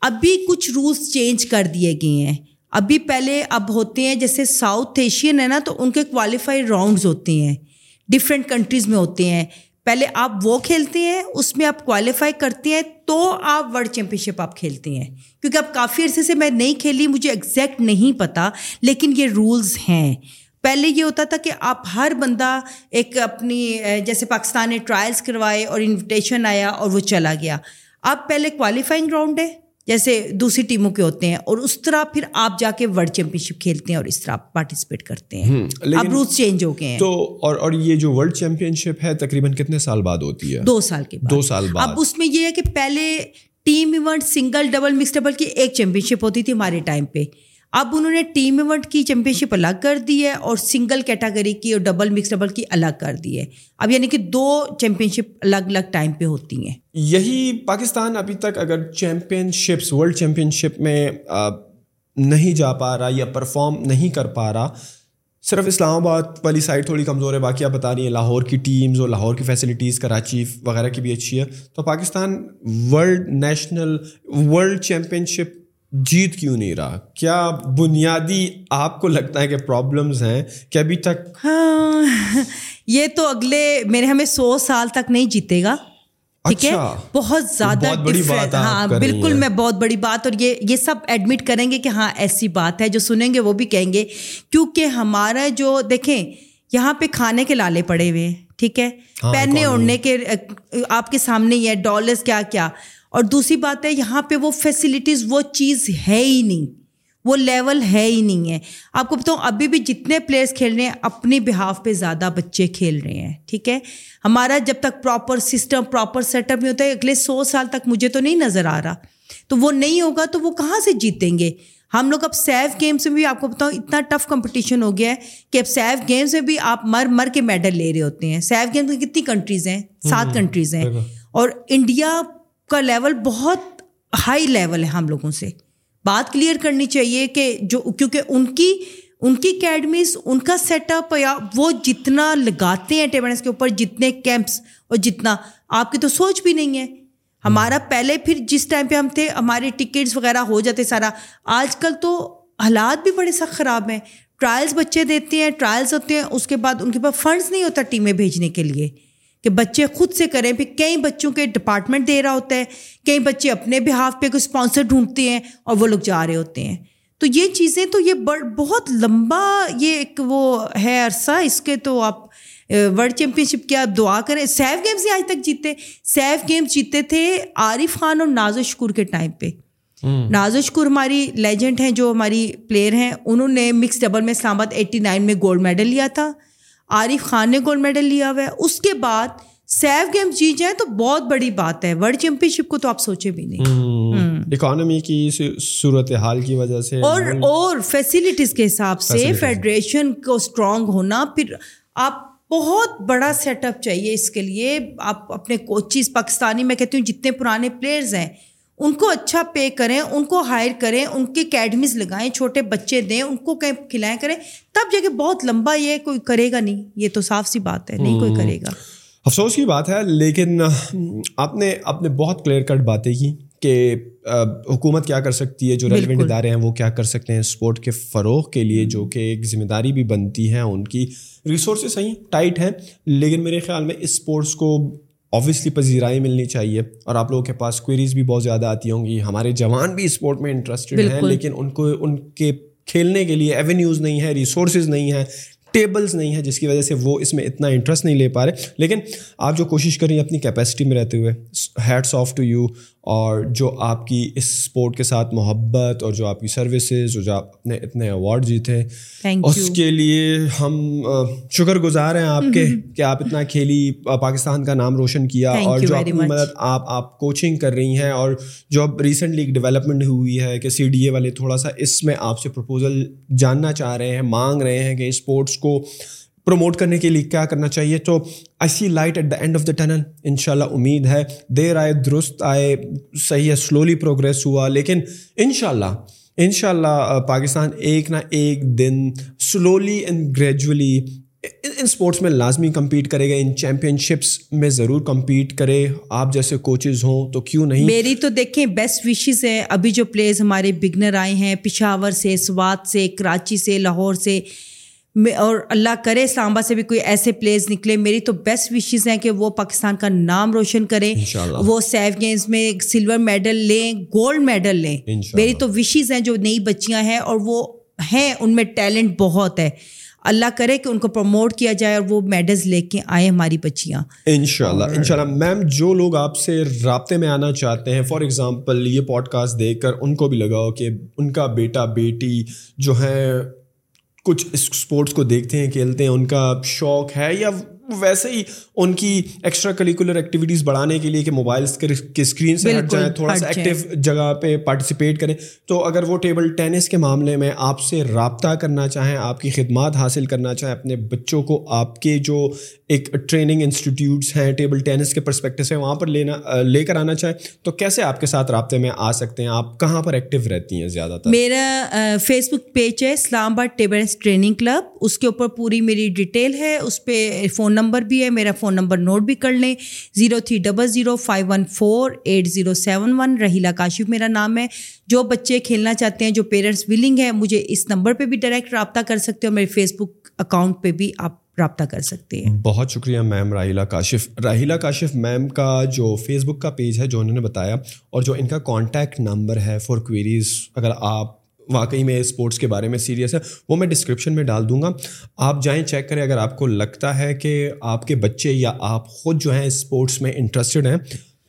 ابھی کچھ رولس چینج کر دیے گئے ہیں۔ ابھی پہلے اب ہوتے ہیں جیسے ساؤتھ ایشین ہے نا تو ان کے کوالیفائی راؤنڈز ہوتے ہیں۔ ڈفرینٹ کنٹریز میں ہوتے ہیں۔ پہلے آپ وہ کھیلتے ہیں، اس میں آپ کوالیفائی کرتے ہیں تو آپ ورلڈ چیمپئن شپ آپ کھیلتی ہیں۔ کیونکہ اب کافی عرصے سے میں نہیں کھیلی، مجھے ایگزیکٹ نہیں پتا، لیکن یہ رولز ہیں۔ پہلے یہ ہوتا تھا کہ آپ ہر بندہ ایک اپنی جیسے پاکستان نے ٹرائلس کروائے اور انویٹیشن آیا اور وہ چلا گیا۔ اب پہلے کوالیفائنگ راؤنڈ ہے۔ جیسے دوسری ٹیموں کے ہوتے ہیں اور اس طرح پھر آپ جا کے ورلڈ چیمپئن شپ کھیلتے ہیں اور اس طرح پارٹیسپیٹ کرتے ہیں۔ اب رولس چینج ہو گئے ہیں۔ تو اور اور یہ جو ورلڈ چیمپئن شپ ہے تقریباً کتنے سال بعد ہوتی ہے؟ دو سال کے بعد۔ دو سال بعد۔ اب اس میں یہ ہے کہ پہلے team event single double mix double کی ایک چیمپئن شپ ہوتی تھی ہمارے ٹائم پہ۔ اب انہوں نے ٹیم ایونٹ کی چیمپئن شپ الگ کر دی ہے اور سنگل کیٹاگری کی اور ڈبل مکس ڈبل کی الگ کر دی ہے۔ اب یعنی کہ دو چیمپئن شپ الگ الگ ٹائم پہ ہوتی ہیں۔ یہی پاکستان ابھی تک اگر championships, world championship میں نہیں جا پا رہا یا پرفارم نہیں کر پا رہا، صرف اسلام آباد والی سائڈ تھوڑی کمزور ہے۔ باقی آپ بتا رہی ہیں لاہور کی ٹیمز اور لاہور کی فیسلٹیز کراچی وغیرہ کی بھی اچھی ہے۔ تو Pakistan world national, world championship جیت کیوں نہیں رہا؟ کیا بنیادی آپ کو لگتا ہے کہ پرابلمز ہیں؟ کہ ابھی تک ہاں یہ تو اگلے میرے ہمیں سو سال تک نہیں جیتے گا ٹھیک ہے؟ اچھا، بہت زیادہ ہاں بالکل میں بہت بڑی بات اور یہ یہ سب ایڈمٹ کریں گے کہ ہاں ایسی بات ہے جو سنیں گے وہ بھی کہیں گے کیونکہ ہمارا جو دیکھیں یہاں پہ کھانے کے لالے پڑے ہوئے ٹھیک ہے؟ ہاں، پہننے اوڑھنے کے آپ کے سامنے ہی ہے ڈالرس کیا کیا؟ اور دوسری بات ہے یہاں پہ وہ فیسلٹیز وہ چیز ہے ہی نہیں۔ وہ لیول ہے ہی نہیں ہے۔ آپ کو بتاؤں ابھی بھی جتنے پلیئرس کھیل رہے ہیں اپنی بہاف پہ زیادہ بچے کھیل رہے ہیں ٹھیک ہے؟ ہمارا جب تک proper system proper set up نہیں ہوتا ہے اگلے سو سال تک مجھے تو نہیں نظر آ رہا۔ تو وہ نہیں ہوگا تو وہ کہاں سے جیتیں گے؟ ہم لوگ اب سیف گیمس میں بھی آپ کو بتاؤں اتنا ٹف کمپٹیشن ہو گیا ہے کہ اب سیف گیمس میں بھی آپ مر مر کے میڈل لے رہے ہوتے ہیں۔ سیف گیمس میں کتنی کنٹریز ہیں؟ سات کنٹریز ہیں۔ اور انڈیا کا لیول بہت ہائی لیول ہے ہم لوگوں سے۔ بات کلیئر کرنی چاہیے کہ جو کیونکہ ان کی ان کی اکیڈمیز ان کا سیٹ اپ یا وہ جتنا لگاتے ہیں ٹیبلس کے اوپر، جتنے کیمپس اور جتنا، آپ کی تو سوچ بھی نہیں ہے۔ ہمارا پہلے پھر جس ٹائم پہ ہم تھے ہمارے ٹکٹس وغیرہ ہو جاتے سارا۔ آج کل تو حالات بھی بڑے سخت خراب ہیں۔ ٹرائلس بچے دیتے ہیں ٹرائلس ہوتے ہیں، اس کے بعد ان کے پاس فنڈس نہیں ہوتا ٹیمیں بھیجنے کے لیے۔ کہ بچے خود سے کریں پھر کئی بچوں کے ڈپارٹمنٹ دے رہا ہوتا ہے کئی بچے اپنے بہاف پہ کوئی اسپانسر ڈھونڈتے ہیں اور وہ لوگ جا رہے ہوتے ہیں۔ تو یہ چیزیں تو یہ بہت لمبا یہ ایک وہ ہے عرصہ۔ اس کے تو آپ ورلڈ چیمپئن شپ کی آپ دعا کریں۔ سیف گیمس ہی آج تک جیتے۔ سیف گیمس جیتے تھے عارف خان اور ناز شکور کے ٹائم پہ۔ نازو شکور ہماری لیجنڈ ہیں جو ہماری پلیئر ہیں۔ انہوں نے مکس ڈبل میں اسلام آباد ایٹی نائن میں گولڈ میڈل لیا تھا۔ عارف خان نے گولڈ میڈل لیا ہوا ہے۔ اس کے بعد سیف گیمس جیت جائیں تو بہت بڑی بات ہے۔ ورلڈ چیمپئن شپ کو تو آپ سوچے بھی نہیں۔ اکانومی کی صورت حال کی وجہ سے اور اور فیسلٹیز کے حساب سے فیڈریشن کو اسٹرانگ ہونا۔ پھر آپ بہت بڑا سیٹ اپ چاہیے اس کے لیے۔ آپ اپنے کوچز پاکستانی میں کہتی ہوں جتنے پرانے پلیئرز ہیں ان کو اچھا پے کریں ان کو ہائر کریں ان کی اکیڈمیز لگائیں چھوٹے بچے دیں ان کو کہیں کھلائیں کریں۔ تب جا کے بہت لمبا یہ کوئی کرے گا نہیں یہ تو صاف سی بات ہے نہیں کوئی کرے گا۔ افسوس کی بات ہے لیکن آپ نے آپ نے بہت کلیئر کٹ باتیں کی کہ حکومت کیا کر سکتی ہے جو ریلیونٹ ادارے ہیں وہ کیا کر سکتے ہیں اسپورٹ کے فروغ کے لیے جو کہ ایک ذمہ داری بھی بنتی ہے ان کی ریسورسز صحیح ٹائٹ ہیں۔ لیکن میرے خیال میں اس اسپورٹس کو آبویسلی پذیرائی ملنی چاہیے اور آپ لوگوں کے پاس کوئریز بھی بہت زیادہ آتی ہوں گی۔ ہمارے جوان بھی اسپورٹ میں انٹرسٹیڈ ہیں لیکن ان کو ان کے کھیلنے کے لیے ایونیوز نہیں ہے ریسورسز نہیں ہے ٹیبلز نہیں ہے جس کی وجہ سے وہ اس میں اتنا انٹرسٹ نہیں لے پا رہے۔ لیکن آپ جو کوشش کر رہی ہیں اپنی کیپیسٹی میں رہتے ہوئے ہیڈس آف ٹو یو اور جو آپ کی اس اسپورٹ کے ساتھ محبت اور جو آپ کی سروسز جو آپ اپنے اتنے ایوارڈ جیتے اس کے لیے ہم شکر گزار ہیں آپ کے کہ آپ اتنا کھیلی پاکستان کا نام روشن کیا اور جو آپ کی مدد آپ آپ کوچنگ کر رہی ہیں اور جو اب ریسنٹلی ایک ڈیولپمنٹ ہوئی ہے کہ سی ڈی اے والے تھوڑا سا اس میں آپ سے پرپوزل جاننا چاہ رہے ہیں مانگ رہے ہیں کہ اسپورٹس کو پروموٹ کرنے کے لیے کیا کرنا چاہیے؟ تو I see light at the end of the tunnel ان شاء اللہ امید ہے. دیر آئے، درست آئے، صحیح ہے سلولی پروگریس ہوا. لیکن ان شاء اللہ ان شاء اللہ پاکستان ایک نہ ایک دن slowly and gradually in sports میں لازمی کمپیٹ کرے گا. ان چیمپئن شپس میں ضرور کمپیٹ کرے. آپ جیسے کوچز ہوں تو کیوں نہیں؟ میری تو دیکھیں بیسٹ وشیز ہیں. ابھی جو پلیئرز ہمارے بگنر آئے ہیں، پشاور سے، سوات سے، کراچی سے، لاہور سے اور اللہ کرے اسلام آباد سے بھی کوئی ایسے پلیز نکلے۔ میری تو بیسٹ وشیز ہیں کہ وہ پاکستان کا نام روشن کریں وہ سیف گیمس میں سلور میڈل لیں گولڈ میڈل لیں۔ میری تو وشیز ہیں جو نئی بچیاں ہیں اور وہ ہیں ان میں ٹیلنٹ بہت ہے۔ اللہ کرے کہ ان کو پروموٹ کیا جائے اور وہ میڈلز لے کے آئے ہماری بچیاں۔ ان شاء اللہ ان شاء اللہ میم جو لوگ آپ سے رابطے میں آنا چاہتے ہیں فار ایگزامپل یہ پوڈ کاسٹ دیکھ کر ان کو بھی لگاؤ کہ ان کا بیٹا بیٹی جو ہے کچھ اسپورٹس کو دیکھتے ہیں کھیلتے ہیں ان کا شوق ہے یا ویسے ہی ان کی ایکسٹرا کریکولر ایکٹیویٹیز بڑھانے کے لیے کہ موبائلس کے اسکرین سے ہٹ جائیں تھوڑا سا ایکٹیو جگہ پہ پارٹیسپیٹ کریں۔ تو اگر وہ ٹیبل ٹینس کے معاملے میں آپ سے رابطہ کرنا چاہیں آپ کی خدمات حاصل کرنا چاہیں اپنے بچوں کو آپ کے جو ایک ٹریننگ انسٹیٹیوٹس ہیں ٹیبل ٹینس کے پرسپیکٹو سے وہاں پر لینا لے کر آنا چاہیں تو کیسے آپ کے ساتھ رابطے میں آ سکتے ہیں؟ آپ کہاں پر ایکٹیو رہتی ہیں زیادہ تر؟ میرا فیس بک پیج ہے اسلام آباد ٹیبل ٹریننگ کلب اس کے اوپر پوری میری ڈیٹیل ہے اس پہ فون نمبر بھی ہے، میرا فون نمبر نوٹ بھی کر لیں۔ Zero three double zero five one four eight zero seven one Raheela Kashif میرا نام ہے۔ جو بچے کھیلنا چاہتے ہیں، جو پیرنٹس ولنگ ہیں، مجھے اس نمبر پہ بھی ڈائریکٹ رابطہ کر سکتے ہو میرے فیس بک اکاؤنٹ پہ بھی آپ رابطہ کر سکتے ہیں۔ بہت شکریہ میم راہیلا کاشف۔ راہیلا کاشف میم کا جو فیس بک کا پیج ہے، جو انہوں نے بتایا اور جو ان کا کانٹیکٹ نمبر ہے فار کوئریز اگر آپ واقعی میں اسپورٹس کے بارے میں سیریس ہے، وہ میں ڈسکرپشن میں ڈال دوں گا۔ آپ جائیں، چیک کریں، اگر آپ کو لگتا ہے کہ آپ کے بچے یا آپ خود جو ہیں اسپورٹس میں انٹرسٹڈ ہیں،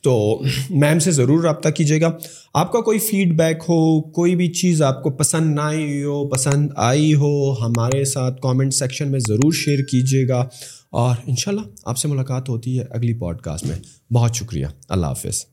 تو میم سے ضرور رابطہ کیجیے گا۔ آپ کا کوئی فیڈ بیک ہو، کوئی بھی چیز آپ کو پسند نہ آئی ہو، پسند آئی ہو، ہمارے ساتھ کامنٹ سیکشن میں ضرور شیئر کیجیے گا۔ اور انشاءاللہ آپ سے ملاقات ہوتی ہے اگلی پوڈ کاسٹ میں۔ بہت شکریہ۔ اللہ حافظ۔